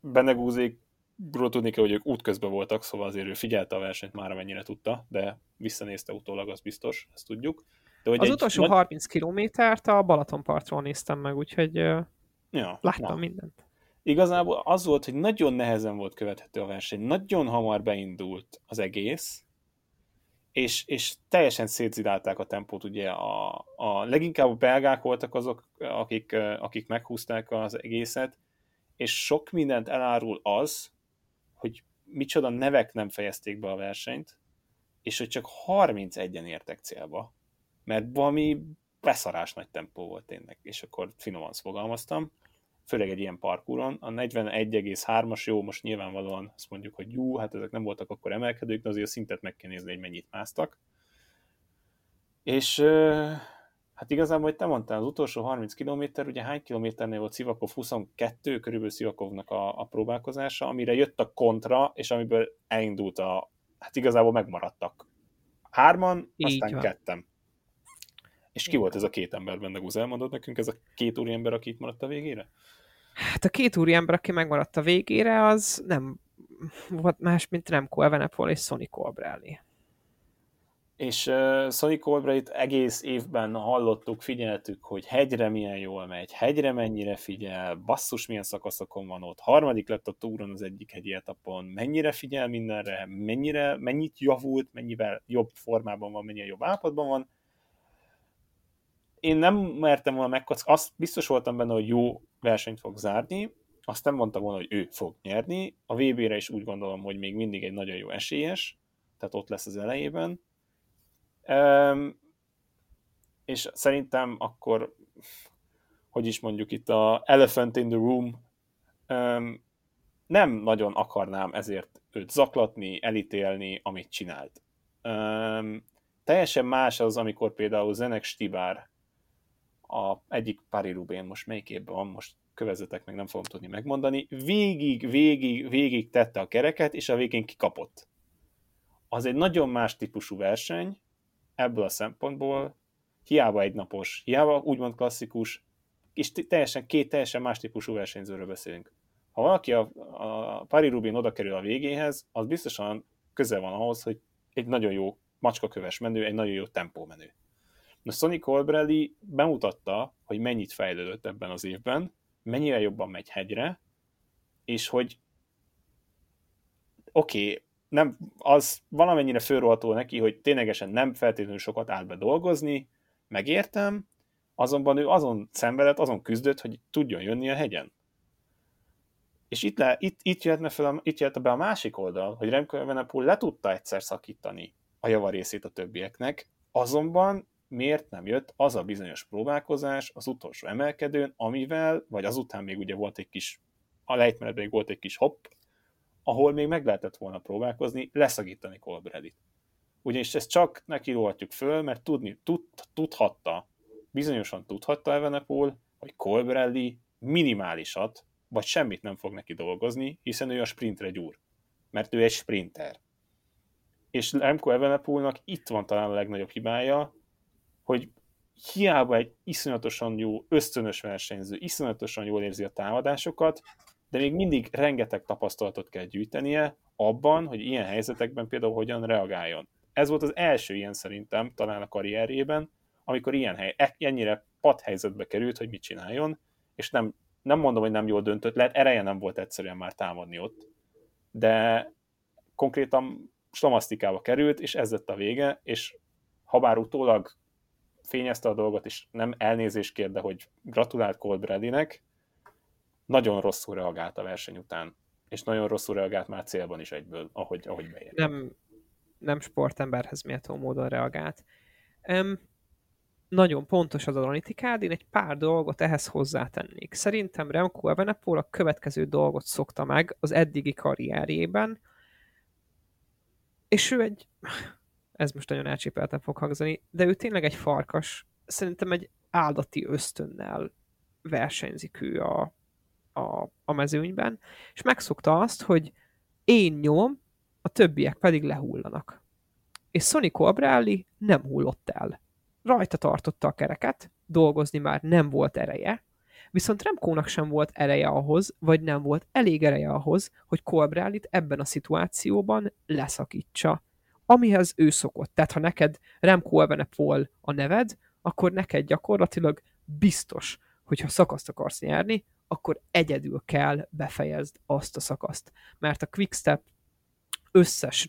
Benegúzékról tudni kell, hogy ők útközben voltak, szóval azért ő figyelte a versenyt már amennyire tudta, de visszanézte utólag, az biztos, ezt tudjuk. De, hogy az utolsó nagy... 30 kilométert a Balatonpartról néztem meg, úgyhogy ja, láttam na. mindent igazából az volt, hogy nagyon nehezen volt követhető a verseny, nagyon hamar beindult az egész, és, és teljesen szétzidálták a tempót, ugye a, a leginkább a belgák voltak azok, akik, akik meghúzták az egészet, és sok mindent elárul az, micsoda nevek nem fejezték be a versenyt, és hogy csak 31-en értek célba, mert valami beszarás nagy tempó volt tényleg, és akkor finoman fogalmaztam főleg egy ilyen parkúron. A 41,3-as jó, most nyilvánvalóan azt mondjuk, hogy jó, hát ezek nem voltak akkor emelkedők, de azért a szintet meg kell nézni, hogy mennyit másztak. És hát igazából, hogy te mondtál, az utolsó 30 km, ugye hány kilométernél volt Szivakov? 22, körülbelül Szivakovnak a, a próbálkozása, amire jött a kontra, és amiből elindult a, hát igazából megmaradtak. Hárman, Így aztán van. kettem. És ki volt ez a két ember benne, Guz, elmondod nekünk, ez a két úriember, aki itt maradt a végére? Hát a két úriember, aki megmaradt a végére, az nem volt más, mint Remco Evenepoel és Sonny Colbrelli. És uh, Sonny Colbrelli egész évben hallottuk, figyeltük, hogy hegyre milyen jól megy, hegyre mennyire figyel, basszus milyen szakaszokon van ott, harmadik lett a túron az egyik hegyi etapon, mennyire figyel mindenre, mennyire, mennyit javult, mennyivel jobb formában van, mennyire jobb állapotban van, én nem mertem volna megkockázni, azt biztos voltam benne, hogy jó versenyt fog zárni, azt nem mondtam volna, hogy ő fog nyerni. A VB-re is úgy gondolom, hogy még mindig egy nagyon jó esélyes, tehát ott lesz az elejében. És szerintem akkor, hogy is mondjuk itt a elephant in the room, nem nagyon akarnám ezért őt zaklatni, elítélni, amit csinált. Teljesen más az, amikor például Zenek Stibár a egyik Paris Rubén most melyik évben van, most kövezetek meg nem fogom tudni megmondani, végig, végig, végig tette a kereket, és a végén kikapott. Az egy nagyon más típusú verseny, ebből a szempontból, hiába egynapos, hiába úgymond klasszikus, és teljesen két teljesen más típusú versenyzőről beszélünk. Ha valaki a, a Paris Rubin oda kerül a végéhez, az biztosan közel van ahhoz, hogy egy nagyon jó macskaköves menő, egy nagyon jó tempómenő. Na Sonny Colbrelli bemutatta, hogy mennyit fejlődött ebben az évben, mennyire jobban megy hegyre, és hogy oké, okay, nem, az valamennyire fölroható neki, hogy ténylegesen nem feltétlenül sokat áll be dolgozni, megértem, azonban ő azon szenvedett, azon küzdött, hogy tudjon jönni a hegyen. És itt, le, itt, itt, jöhetne fel a, itt jöhetne be a másik oldal, hogy Remco Evenepoel le tudta egyszer szakítani a javarészét a többieknek, azonban miért nem jött az a bizonyos próbálkozás az utolsó emelkedőn, amivel, vagy azután még ugye volt egy kis, a lejtmenetben még volt egy kis hopp, ahol még meg lehetett volna próbálkozni, leszagítani Colbrellit. Ugyanis ezt csak neki róhatjuk föl, mert tudni, tud, tudhatta, bizonyosan tudhatta Evenepoel, hogy Colbrelli minimálisat, vagy semmit nem fog neki dolgozni, hiszen ő a sprintre gyúr. Mert ő egy sprinter. És Remco Evenepoelnak itt van talán a legnagyobb hibája, hogy hiába egy iszonyatosan jó, ösztönös versenyző, iszonyatosan jól érzi a támadásokat, de még mindig rengeteg tapasztalatot kell gyűjtenie abban, hogy ilyen helyzetekben például hogyan reagáljon. Ez volt az első ilyen szerintem talán a karrierjében, amikor ilyen hely, e- ennyire pad helyzetbe került, hogy mit csináljon, és nem, nem mondom, hogy nem jól döntött, lehet ereje nem volt egyszerűen már támadni ott, de konkrétan slamasztikába került, és ez lett a vége, és ha bár utólag fényezte a dolgot, és nem elnézést kér, hogy gratulált Cold Bradynek, nagyon rosszul reagált a verseny után, és nagyon rosszul reagált már célban is egyből, ahogy, ahogy beért. Nem, nem sportemberhez méltó módon reagált. Um, nagyon pontos az analitikád, én egy pár dolgot ehhez hozzátennék. Szerintem Remco Evenepoel a következő dolgot szokta meg az eddigi karrierjében, és ő egy, ez most nagyon elcsépelten fog hangzani, de ő tényleg egy farkas, szerintem egy áldati ösztönnel versenyzik ő a, a, a mezőnyben, és megszokta azt, hogy én nyom, a többiek pedig lehullanak. És Sonny Colbrelli nem hullott el. Rajta tartotta a kereket, dolgozni már nem volt ereje, viszont Remkónak sem volt ereje ahhoz, vagy nem volt elég ereje ahhoz, hogy Colbrellit ebben a szituációban leszakítsa. Amihez ő szokott. Tehát ha neked Remco Evenepoel a neved, akkor neked gyakorlatilag biztos, hogyha szakaszt akarsz nyerni, akkor egyedül kell befejezd azt a szakaszt. Mert a Quickstep összes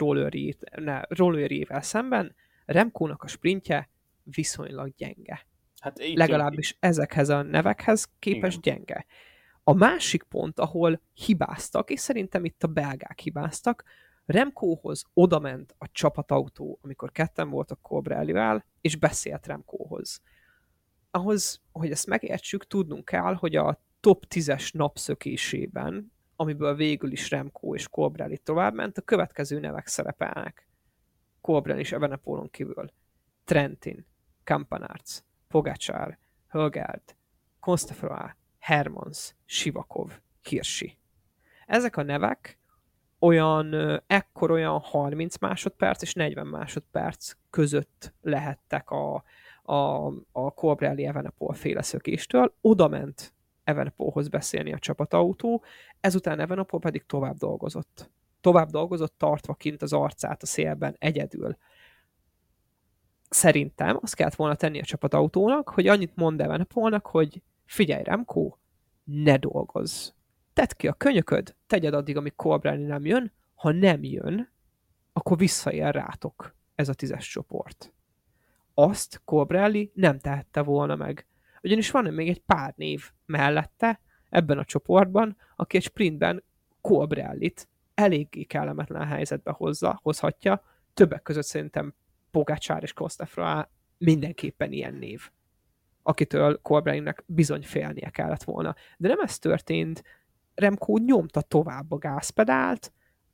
rollerjével szemben Remkónak a sprintje viszonylag gyenge. Hát Legalábbis jön. ezekhez a nevekhez képes Igen. gyenge. A másik pont, ahol hibáztak, és szerintem itt a belgák hibáztak, Remkóhoz odament a csapatautó, amikor ketten voltak Colbrellivel, és beszélt Remkóhoz. Ahhoz, hogy ezt megértsük, tudnunk kell, hogy a top 10-es napszökésében, amiből végül is Remco és Colbrelli továbbment, a következő nevek szerepelnek. Colbrelli és Evenepoelon kívül. Trentin, Kampanárc, Pogacsár, Hölgárd, Konstafroa, Hermans, Sivakov, Hirsi. Ezek a nevek olyan, ekkor olyan 30 másodperc és 40 másodperc között lehettek a, a, a Colbrelli Evenepoel féle szökéstől. Oda ment Evenepoelhoz beszélni a csapatautó, ezután Evenepoel pedig tovább dolgozott. Tovább dolgozott, tartva kint az arcát a szélben egyedül. Szerintem azt kellett volna tenni a csapatautónak, hogy annyit mond Evenepoelnak, hogy figyelj Remco, ne dolgozz. Tedd ki a könyököd, tegyed addig, amíg Colbrelli nem jön, ha nem jön, akkor visszaér rátok ez a tízes csoport. Azt Colbrelli nem tehette volna meg. Ugyanis van még egy pár név mellette, ebben a csoportban, aki egy sprintben Colbrellit eléggé kellemetlen helyzetbe hozza, hozhatja, többek között szerintem Pogácsár és Kostafra mindenképpen ilyen név, akitől Colbrellinek bizony félnie kellett volna. De nem ez történt, Remco nyomta tovább a gázpedált,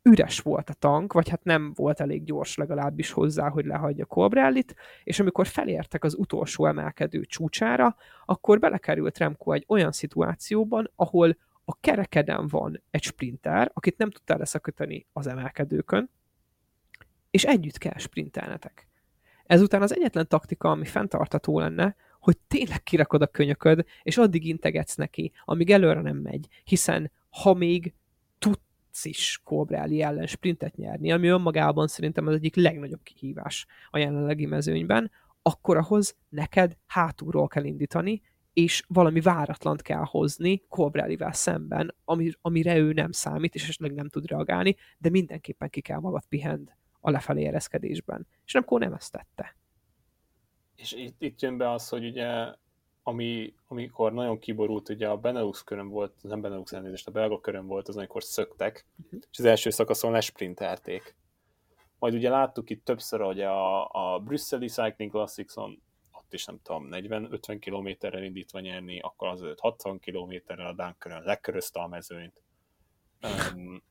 üres volt a tank, vagy hát nem volt elég gyors legalábbis hozzá, hogy lehagyja Colbrellit, és amikor felértek az utolsó emelkedő csúcsára, akkor belekerült Remco egy olyan szituációban, ahol a kerekeden van egy sprinter, akit nem tudtál leszakítani az emelkedőkön, és együtt kell sprintelnetek. Ezután az egyetlen taktika, ami fenntartató lenne, hogy tényleg kirakod a könyököd, és addig integetsz neki, amíg előre nem megy, hiszen ha még tudsz is Colbrelli ellen sprintet nyerni, ami önmagában szerintem az egyik legnagyobb kihívás a jelenlegi mezőnyben, akkor ahhoz neked hátulról kell indítani, és valami váratlant kell hozni Colbrellivel szemben, ami, amire ő nem számít, és esetleg nem tud reagálni, de mindenképpen ki kell magad pihend a lefelé ereszkedésben. És nem, nem ezt tette. És itt, itt jön be az, hogy ugye ami, amikor nagyon kiborult, ugye a Benelux körön volt, nem Benelux elnézést, a belga körön volt, az amikor szöktek, uh-huh. és az első szakaszon lesprintelték. Majd ugye láttuk itt többször, hogy a, a brüsszeli Cycling Classics-on ott is nem tudom, 40-50 kilométerrel indítva nyerni, akkor az 60 kilométerrel a Dunkeren lekörözte a mezőnyt. Um,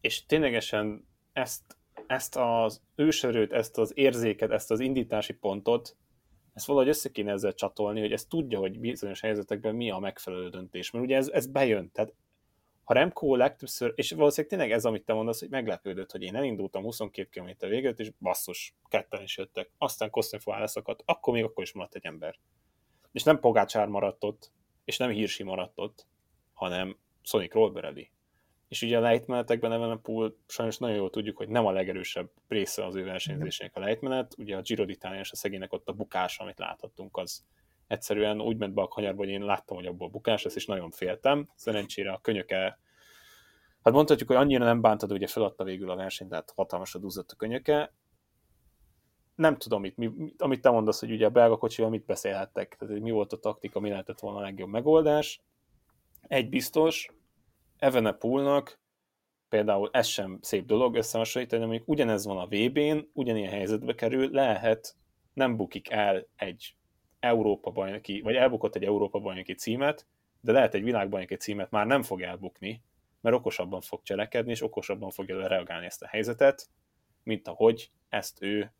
és ténylegesen ezt, ezt az ősörőt, ezt az érzéket, ezt az indítási pontot, ezt valahogy össze kéne ezzel csatolni, hogy ezt tudja, hogy bizonyos helyzetekben mi a megfelelő döntés. Mert ugye ez, ez bejön. Tehát ha Remco legtöbbször, és valószínűleg tényleg ez, amit te mondasz, hogy meglepődött, hogy én elindultam 22 km végét, és basszus, ketten is jöttek. Aztán Kosztenfó leszakadt, akkor még akkor is maradt egy ember. És nem Pogácsár maradt ott, és nem Hirsi maradt ott, hanem Sonic Rolberelli. És ugye a lejtmenetekben Evenepoel sajnos nagyon jól tudjuk, hogy nem a legerősebb része az ő versenyzésének a lejtmenet. Ugye a Giro d'Italia és a szegénynek ott a bukás, amit láthattunk, az egyszerűen úgy ment be a kanyarba, hogy én láttam, hogy abból bukás lesz, és nagyon féltem. Szerencsére a könyöke, hát mondhatjuk, hogy annyira nem bántad, ugye feladta végül a versenyt, tehát hatalmasra duzzott a könyöke. Nem tudom, mit, mi, amit te mondasz, hogy ugye a belga kocsival mit beszélhettek, tehát mi volt a taktika, mi lehetett volna a legjobb megoldás. Egy biztos, Evenepoolnak például ez sem szép dolog összehasonlítani, mondjuk ugyanez van a VB-n, ugyanilyen helyzetbe kerül, lehet nem bukik el egy Európa bajnoki, vagy elbukott egy Európa bajnoki címet, de lehet egy világbajnoki címet már nem fog elbukni, mert okosabban fog cselekedni, és okosabban fogja reagálni ezt a helyzetet, mint ahogy ezt ő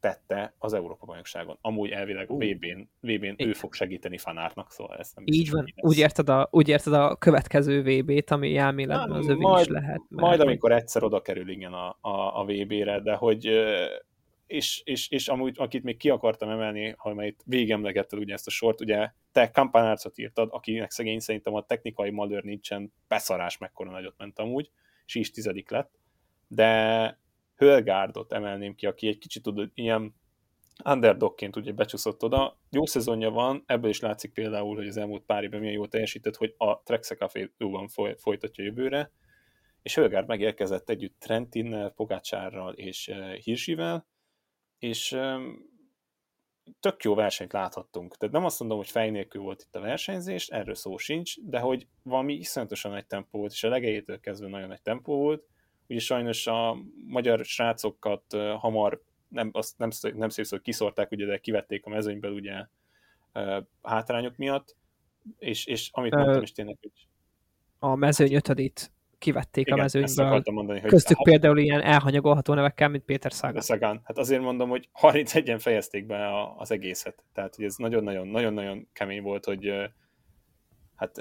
tette az Európa bajnokságon. Amúgy elvileg uh. VB-n, VB-n ő fog segíteni Fanárnak, szóval ezt nem Így van, úgy érted, a, úgy érted a következő VB-t, ami elméletben az övé is lehet. Mert majd amikor egyszer oda kerül igen a, a, a VB-re, de hogy és, és, és amúgy, akit még ki akartam emelni, ha már itt végemlegetted ugye ezt a sort, ugye te Kampanárcot írtad, akinek szegény szerintem a technikai malőr nincsen, beszarás mekkora nagyot ment amúgy, és is tizedik lett, de Hölgárdot emelném ki, aki egy kicsit tudod, ilyen underdogként ugye becsúszott oda. Jó szezonja van, ebből is látszik például, hogy az elmúlt pár évben milyen jól teljesített, hogy a Trexe Café van folytatja jövőre, és Hölgárd megérkezett együtt Trentinnel, Pogácsárral és eh, Hirsivel, és tök jó versenyt láthattunk. Tehát nem azt mondom, hogy fej nélkül volt itt a versenyzés, erről szó sincs, de hogy valami iszonyatosan nagy tempó volt, és a legejétől kezdve nagyon nagy tempó volt. Ugye sajnos a magyar srácokat hamar, nem, azt nem, nem szép hogy kiszorták, ugye, de kivették a mezőnyből ugye hátrányok miatt, és, és amit mondtam is tényleg, hogy a mezőny ötödét kivették Igen, a mezőnyből. Mondani, hogy Köztük hát, például ilyen elhanyagolható nevekkel, mint Péter Sagan. Sagan. Hát azért mondom, hogy 31-en fejezték be a, az egészet. Tehát, hogy ez nagyon-nagyon kemény volt, hogy hát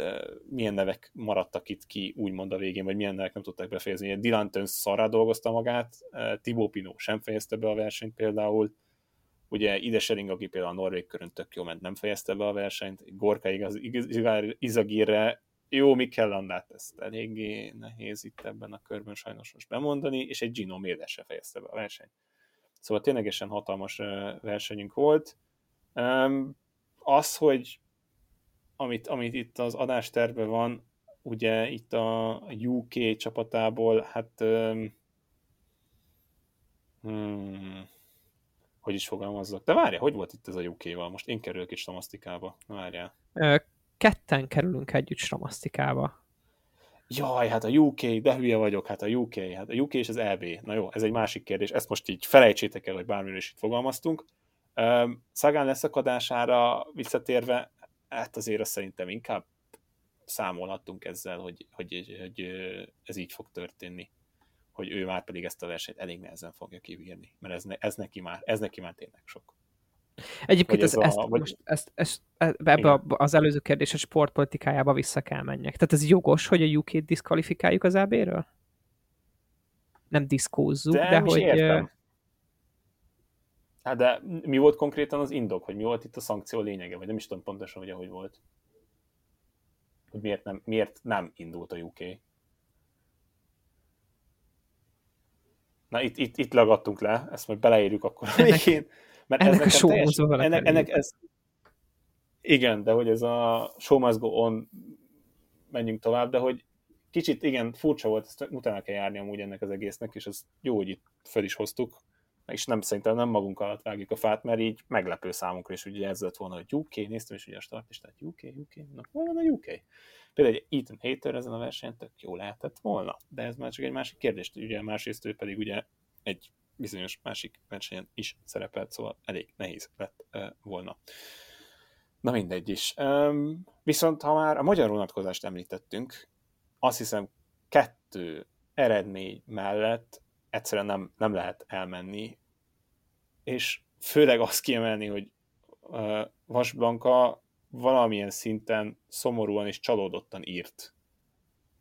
milyen nevek maradtak itt ki, úgymond a végén, vagy milyen nevek nem tudták befejezni. Dylan Töns szarrá dolgozta magát, Tibó Pino sem fejezte be a versenyt például, ugye Ide Sering, aki például a Norvég körön tök jó ment, nem fejezte be a versenyt, Gorka igaz, Izagirre jó, Mikkel Landát ezt eléggé nehéz itt ebben a körben sajnos most bemondani, és egy Gino Miller se fejezte be a versenyt. Szóval ténylegesen hatalmas versenyünk volt. Az, hogy amit, amit itt az adásterve van, ugye itt a UK csapatából, hát hmm, hogy is fogalmazzak. De várja, hogy volt itt ez a UK-val? Most én kerülök itt stamasztikába. Várjál ketten kerülünk együtt stramasztikába. Jaj, hát a UK, de hülye vagyok, hát a UK, hát a UK és az EB. Na jó, ez egy másik kérdés, ezt most így felejtsétek el, hogy bármiről is itt fogalmaztunk. Szagán leszakadására visszatérve, hát azért azt szerintem inkább számolhattunk ezzel, hogy, hogy, hogy ez így fog történni hogy ő már pedig ezt a versenyt elég nehezen fogja kibírni, mert ez, ne, ez, neki, már, ez neki már tényleg sok. Egyébként ez, ez ezt, a, vagy... most ezt, ezt, ebbe a, az előző kérdés a sportpolitikájába vissza kell menjek. Tehát ez jogos, hogy a UK-t diszkvalifikáljuk az EB-ről? Nem diszkózzuk, de, de hogy... Értem. Hát de mi volt konkrétan az indok, hogy mi volt itt a szankció lényege, vagy nem is tudom pontosan, hogy ahogy volt. Hogy miért nem, miért nem indult a UK. Na itt, itt, itt lagadtunk le, ezt majd beleírjuk akkor a végén. Mert ennek a show teljes, ennek, ennek ez, igen, de hogy ez a show must go on, menjünk tovább, de hogy kicsit igen, furcsa volt, ezt utána kell járni amúgy ennek az egésznek, és ez jó, hogy itt fel is hoztuk, és nem szerintem nem magunk alatt vágjuk a fát, mert így meglepő számunkra, és ugye ez lett volna, hogy UK, néztem, és ugye a startlistát UK, UK, na hol van a UK? Például egy Ethan Hater ezen a versenyen tök jó lehetett volna, de ez már csak egy másik kérdés, ugye másrészt ő pedig ugye egy bizonyos másik versenyen is szerepelt, szóval elég nehéz lett uh, volna. Na mindegy is. Um, viszont ha már a magyar vonatkozást említettünk, azt hiszem kettő eredmény mellett egyszerűen nem, nem lehet elmenni, és főleg azt kiemelni, hogy uh, Vas Blanka valamilyen szinten szomorúan és csalódottan írt.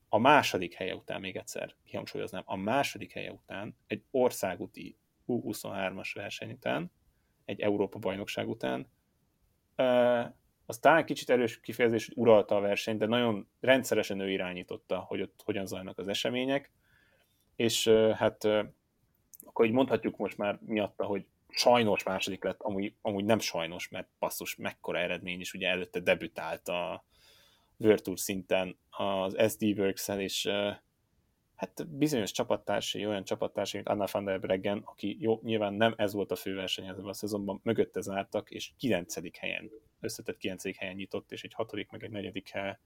A második helye után, még egyszer kihangsúlyoznám, a második helye után, egy országúti U23-as verseny után, egy Európa bajnokság után, uh, az talán kicsit erős kifejezés, hogy uralta a versenyt, de nagyon rendszeresen ő irányította, hogy ott hogyan zajlanak az események, és hát akkor így mondhatjuk most már miatta, hogy sajnos második lett, amúgy, amúgy nem sajnos, mert passzus mekkora eredmény is, ugye előtte debütált a World szinten az SD works és hát bizonyos csapattársai, olyan csapattársai, mint Anna van der Breggen, aki jó, nyilván nem ez volt a főverseny ebben a szezonban, mögötte zártak, és 9. helyen, összetett 9. helyen nyitott, és egy hatodik, meg egy negyedik hely,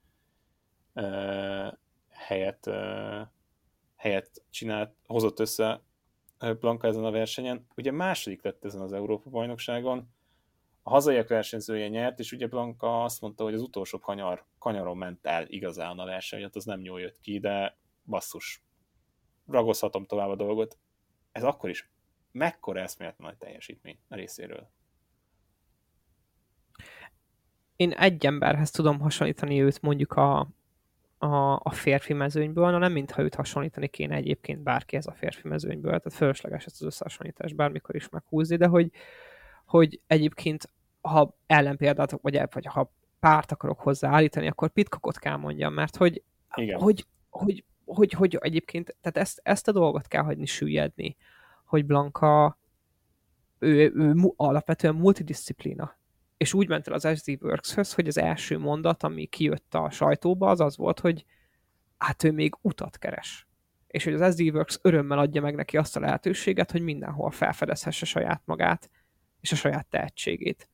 helyet, helyet csinált, hozott össze Blanka ezen a versenyen. Ugye második lett ezen az Európa-bajnokságon, a hazaiak versenyzője nyert, és ugye Blanka azt mondta, hogy az utolsó kanyar, kanyaron ment el igazán a verseny, hogy hát az nem jól jött ki, de basszus, ragozhatom tovább a dolgot. Ez akkor is mekkora eszméletlen nagy teljesítmény a részéről. Én egy emberhez tudom hasonlítani őt mondjuk a, a, a férfi mezőnyből, na nem mintha őt hasonlítani kéne egyébként bárkihez a férfi mezőnyből, tehát fölösleges ezt az összehasonlítást bármikor is meghúzni, de hogy, hogy egyébként ha ellenpéldát, vagy, vagy ha párt akarok hozzáállítani, akkor Pitcockot kell mondjam, mert hogy, Igen. hogy, hogy hogy, hogy egyébként, tehát ezt, ezt a dolgot kell hagyni süllyedni, hogy Blanka ő, ő alapvetően multidisziplína. És úgy ment el az SD Works-höz, hogy az első mondat, ami kijött a sajtóba, az az volt, hogy hát ő még utat keres. És hogy az SD Works örömmel adja meg neki azt a lehetőséget, hogy mindenhol felfedezhesse saját magát, és a saját tehetségét.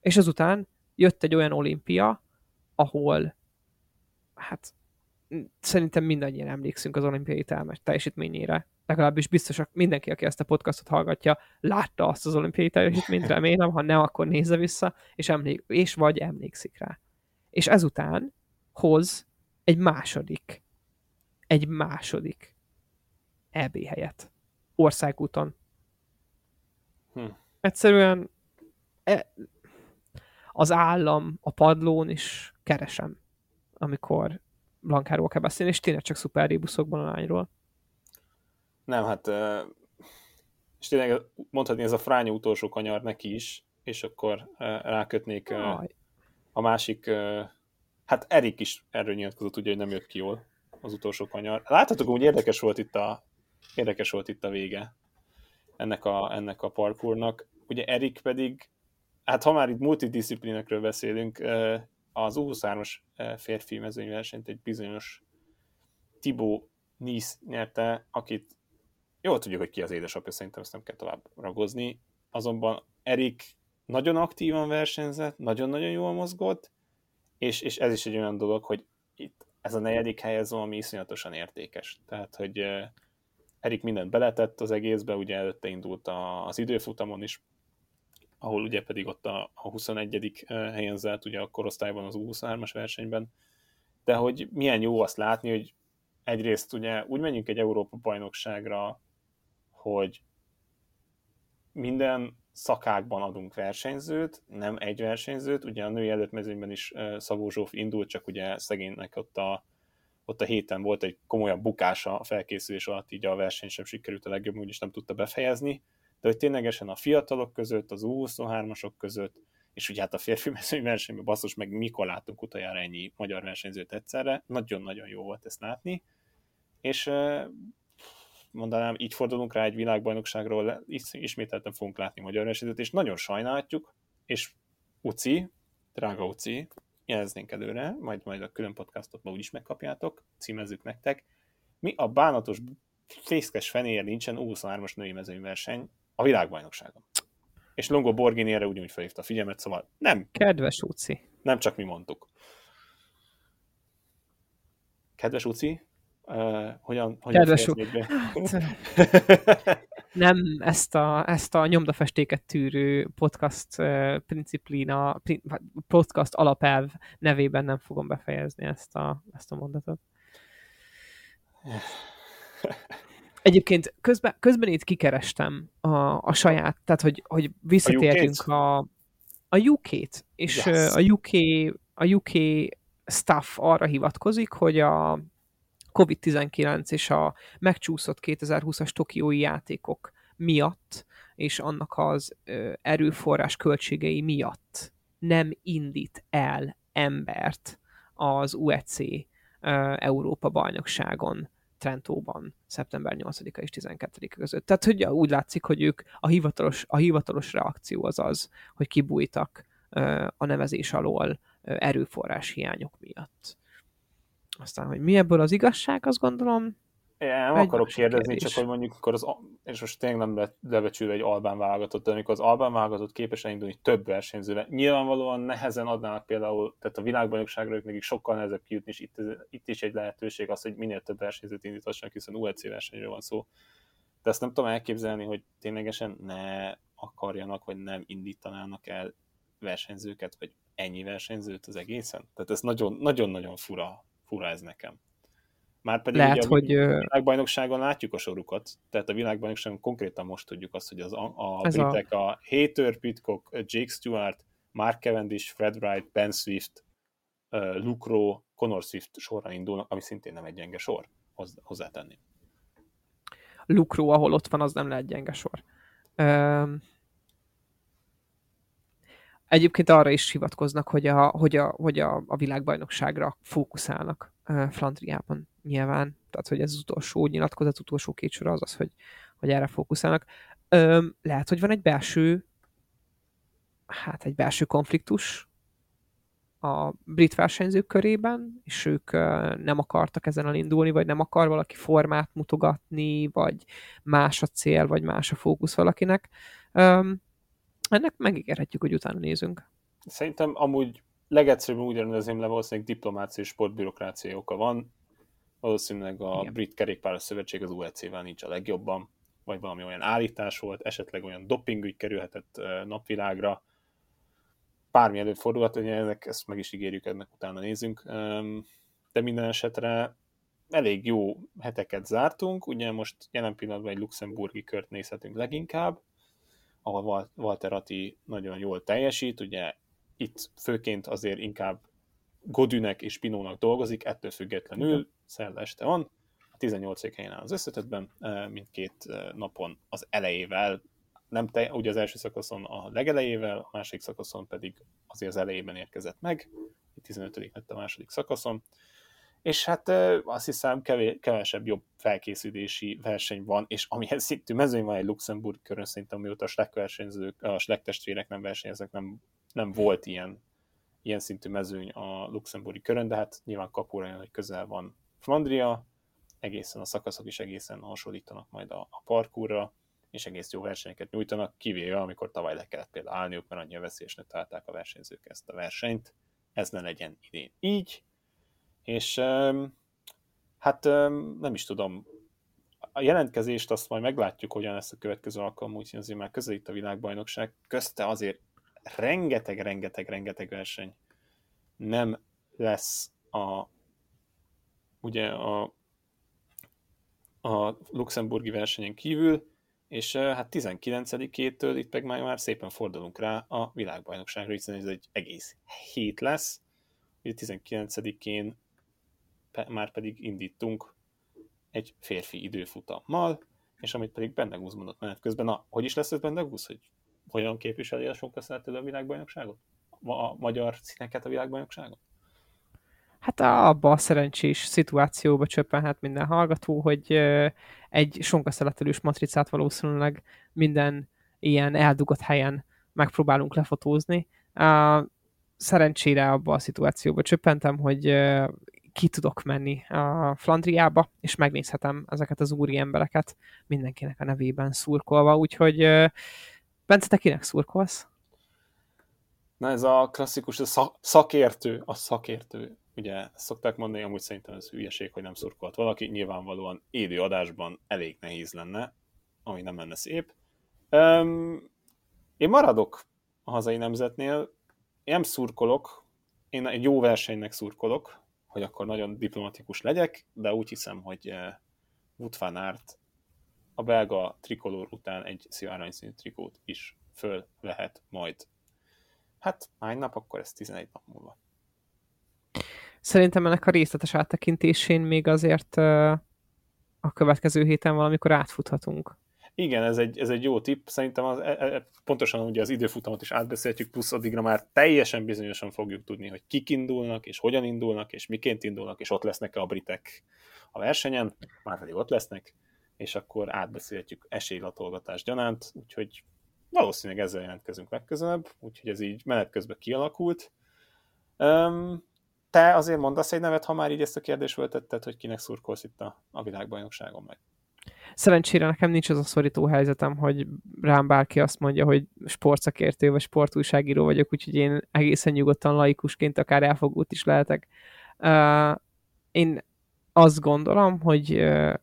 És azután jött egy olyan olimpia, ahol hát szerintem mindannyian emlékszünk az olimpiai teljesítményére. Legalábbis biztosak mindenki, aki ezt a podcastot hallgatja, látta azt az olimpiai teljesítményt, remélem, ha nem, akkor nézze vissza, és, emlék, és vagy emlékszik rá. És ezután hoz egy második, egy második EB helyet országúton. Hm. Egyszerűen e, az állam a padlón is keresem, amikor Blankáról kell beszélni, és tényleg csak szuper rébuszokban a lányról. Nem, hát és tényleg mondhatni, ez a fránya utolsó kanyar neki is, és akkor rákötnék Aj. a másik, hát Erik is erről nyilatkozott, ugye, hogy nem jött ki jól az utolsó kanyar. Láthatok, hogy érdekes volt itt a, érdekes volt itt a vége ennek a, ennek a parkournak. Ugye Erik pedig, hát ha már itt multidisciplinekről beszélünk, az U23-as eh, férfi mezőnyversenyt egy bizonyos Tibó Nisz nyerte, akit jól tudjuk, hogy ki az édesapja, szerintem ezt nem kell tovább ragozni. Azonban Erik nagyon aktívan versenyzett, nagyon-nagyon jól mozgott, és, és ez is egy olyan dolog, hogy itt ez a negyedik hely, ez valami iszonyatosan értékes. Tehát, hogy Erik mindent beletett az egészbe, ugye előtte indult az időfutamon is, ahol ugye pedig ott a, a 21. helyen zárt ugye a korosztályban az U23-as versenyben, de hogy milyen jó azt látni, hogy egyrészt ugye úgy menjünk egy Európa bajnokságra, hogy minden szakákban adunk versenyzőt, nem egy versenyzőt, ugye a női előtt is Szabó Zsóf indult, csak ugye szegénynek ott a, ott a héten volt egy komolyabb bukása a felkészülés alatt, így a verseny sem sikerült a legjobb, úgyis nem tudta befejezni, de hogy ténylegesen a fiatalok között, az U23-asok között, és ugye hát a férfi versenyben basszus, meg mikor látunk utoljára ennyi magyar versenyzőt egyszerre, nagyon-nagyon jó volt ezt látni, és mondanám, így fordulunk rá egy világbajnokságról, ismételten fogunk látni magyar versenyzőt, és nagyon sajnálhatjuk, és Uci, drága Uci, jeleznénk előre, majd majd a külön podcastot ma úgyis megkapjátok, címezzük nektek. Mi a bánatos fészkes fenér nincsen U23-as női mezőnyverseny, a világbajnokságon. És Longo Borghini erre úgy felhívta a figyelmet, szóval nem. Kedves Uci. Nem csak mi mondtuk. Kedves Uci, uh, hogyan, hogyan Kedves be? nem ezt a, ezt a nyomdafestéket tűrő podcast uh, principlina, podcast alapelv nevében nem fogom befejezni ezt a, ezt a mondatot. Egyébként közben, közben itt kikerestem a, a saját, tehát hogy, hogy visszatérjünk a, a UK-t, és yes. a UK, a UK staff arra hivatkozik, hogy a COVID-19 és a megcsúszott 2020-as tokiói játékok miatt, és annak az erőforrás költségei miatt nem indít el embert az UFC Európa bajnokságon Trentóban szeptember 8-a és 12 -a között. Tehát hogy úgy látszik, hogy ők a hivatalos, a hivatalos reakció az az, hogy kibújtak a nevezés alól erőforrás hiányok miatt. Aztán, hogy mi ebből az igazság, azt gondolom, én nem akarok kérdezni, kérdés. csak hogy mondjuk, akkor az, és most tényleg nem lebecsülve egy albán válogatott, de amikor az albán válogatott képes elindulni több versenyzőre, nyilvánvalóan nehezen adnának például, tehát a világbajnokságra ők nekik sokkal nehezebb kijutni, és itt, itt is egy lehetőség az, hogy minél több versenyzőt indítassanak, hiszen UEC versenyről van szó. De ezt nem tudom elképzelni, hogy ténylegesen ne akarjanak, vagy nem indítanának el versenyzőket, vagy ennyi versenyzőt az egészen. Tehát ez nagyon-nagyon fura, fura ez nekem. Már pedig Lehet, ugye a hogy... világbajnokságon látjuk a sorukat, tehát a világbajnokságon konkrétan most tudjuk azt, hogy az, a, a britek a... a Hater, Pitcock, Jake Stewart, Mark Cavendish, Fred Wright, Ben Swift, Luke Rowe, Connor Swift sorra indulnak, ami szintén nem egy gyenge sor, hozzátenni. Luke Rowe, ahol ott van, az nem lehet gyenge sor. Um, egyébként arra is hivatkoznak, hogy a, hogy a, hogy a, a világbajnokságra fókuszálnak Flandriában nyilván, tehát hogy ez az utolsó nyilatkozat, utolsó két sor az az, hogy, hogy erre fókuszálnak. Öm, lehet, hogy van egy belső, hát egy belső konfliktus a brit versenyzők körében, és ők nem akartak ezen elindulni, vagy nem akar valaki formát mutogatni, vagy más a cél, vagy más a fókusz valakinek. Öm, ennek megígérhetjük, hogy utána nézünk. Szerintem amúgy legegyszerűbb úgy rendezném le, valószínűleg diplomácia és sportbürokrácia oka van. Valószínűleg a Igen. Brit Kerékpáros Szövetség az UFC-vel nincs a legjobban, vagy valami olyan állítás volt, esetleg olyan dopingügy kerülhetett napvilágra, bármi előfordulhat, hogy ennek, ezt meg is ígérjük, ennek utána nézünk, de minden esetre elég jó heteket zártunk, ugye most jelen pillanatban egy luxemburgi kört nézhetünk leginkább, ahol Walter Atti nagyon jól teljesít, ugye itt főként azért inkább Godűnek és Pinónak dolgozik, ettől függetlenül szerda este van, a 18. helyen áll az összetetben, mindkét napon az elejével, nem te, ugye az első szakaszon a legelejével, a második szakaszon pedig azért az elejében érkezett meg, 15. lett a második szakaszon, és hát azt hiszem kevesebb jobb felkészülési verseny van, és amihez szintű mezőny van egy Luxemburg körön, szerintem mióta a Schleck versenyzők, a Schleck testvérek nem versenyeznek, nem, nem volt ilyen, ilyen szintű mezőny a luxemburgi körön, de hát nyilván kapóra jön, hogy közel van Flandria, egészen a szakaszok is egészen hasonlítanak majd a, a parkúrra, és egész jó versenyeket nyújtanak, kivéve amikor tavaly le kellett például állniuk, mert annyira veszélyesnek találták a versenyzők ezt a versenyt. Ez ne legyen idén így. És hát nem is tudom, a jelentkezést azt majd meglátjuk, hogyan lesz a következő alkalom, úgyhogy azért már közelít a világbajnokság. Közte azért rengeteg, rengeteg, rengeteg verseny nem lesz a ugye a, a luxemburgi versenyen kívül, és hát 19-től itt meg már, már szépen fordulunk rá a világbajnokságra, hiszen ez egy egész hét lesz, ugye 19-én már pedig indítunk egy férfi időfutammal, és amit pedig Bendegúz mondott menet közben, na, hogy is lesz ez Bendegúz, hogy hogyan képviseli a sokkal a világbajnokságot? A magyar színeket a világbajnokságon? hát abba a szerencsés szituációba csöppenhet minden hallgató, hogy egy sonkaszeletelős matricát valószínűleg minden ilyen eldugott helyen megpróbálunk lefotózni. Szerencsére abba a szituációba csöppentem, hogy ki tudok menni a Flandriába, és megnézhetem ezeket az úri embereket mindenkinek a nevében szurkolva, úgyhogy Bence, te kinek szurkolsz? Na ez a klasszikus, a szakértő, a szakértő. Ugye szokták mondani, amúgy szerintem ez hülyeség, hogy nem szurkolt valaki, nyilvánvalóan élő adásban elég nehéz lenne, ami nem lenne szép. Um, én maradok a hazai nemzetnél, én nem szurkolok, én egy jó versenynek szurkolok, hogy akkor nagyon diplomatikus legyek, de úgy hiszem, hogy eh, Wout van Aert a belga trikolór után egy szivárványszínű trikót is föl lehet majd. Hát hány nap, akkor ez 11 nap múlva. Szerintem ennek a részletes áttekintésén még azért eh, a következő héten valamikor átfuthatunk. Igen, ez egy, ez egy jó tipp. Szerintem az, e, e, pontosan ugye az időfutamot is átbeszéltük, plusz addigra már teljesen bizonyosan fogjuk tudni, hogy kik indulnak, és hogyan indulnak, és miként indulnak, és ott lesznek-e a britek a versenyen, már pedig ott lesznek, és akkor átbeszélhetjük esélylatolgatás gyanánt, úgyhogy valószínűleg ezzel jelentkezünk legközelebb, úgyhogy ez így menet közben kialakult. Um, te azért mondasz egy nevet, ha már így ezt a kérdést föltetted, hogy kinek szurkolsz itt a, a világbajnokságon meg. Szerencsére nekem nincs az a szorító helyzetem, hogy rám bárki azt mondja, hogy sportszakértő vagy sportújságíró vagyok, úgyhogy én egészen nyugodtan laikusként akár elfogult is lehetek. Uh, én azt gondolom, hogy uh,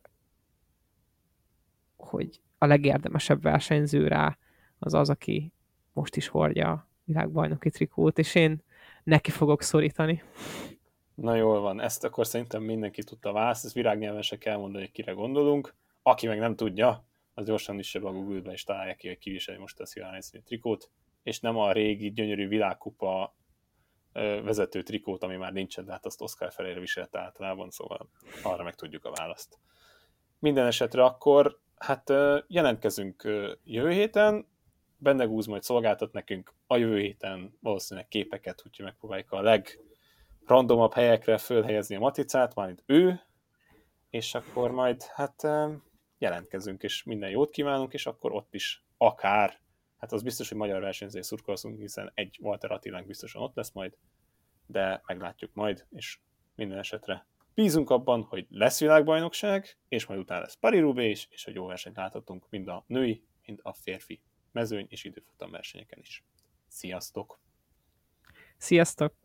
hogy a legérdemesebb versenyző rá az az, aki most is hordja a világbajnoki trikót, és én neki fogok szorítani. Na jól van, ezt akkor szerintem mindenki tudta választ, ezt virágnyelven se kell mondani, hogy kire gondolunk. Aki meg nem tudja, az gyorsan is a Google-be és találja ki, hogy kiviseli most a Szilván trikót, és nem a régi gyönyörű világkupa vezető trikót, ami már nincsen, de hát azt Oscar Ferreira viselte általában, szóval arra meg tudjuk a választ. Minden esetre akkor hát jelentkezünk jövő héten, benne gúz majd szolgáltat nekünk. A jövő héten valószínűleg képeket, úgyhogy megpróbáljuk a legrandomabb helyekre fölhelyezni a maticát, majd ő, és akkor majd hát jelentkezünk, és minden jót kívánunk, és akkor ott is akár, hát az biztos, hogy magyar versenyző szurkolszunk, hiszen egy Walter Attilánk biztosan ott lesz majd, de meglátjuk majd, és minden esetre bízunk abban, hogy lesz világbajnokság, és majd utána lesz Paris is, és hogy jó versenyt láthatunk mind a női, mind a férfi mezőny és időfutam versenyeken is. Sziasztok! Sziasztok!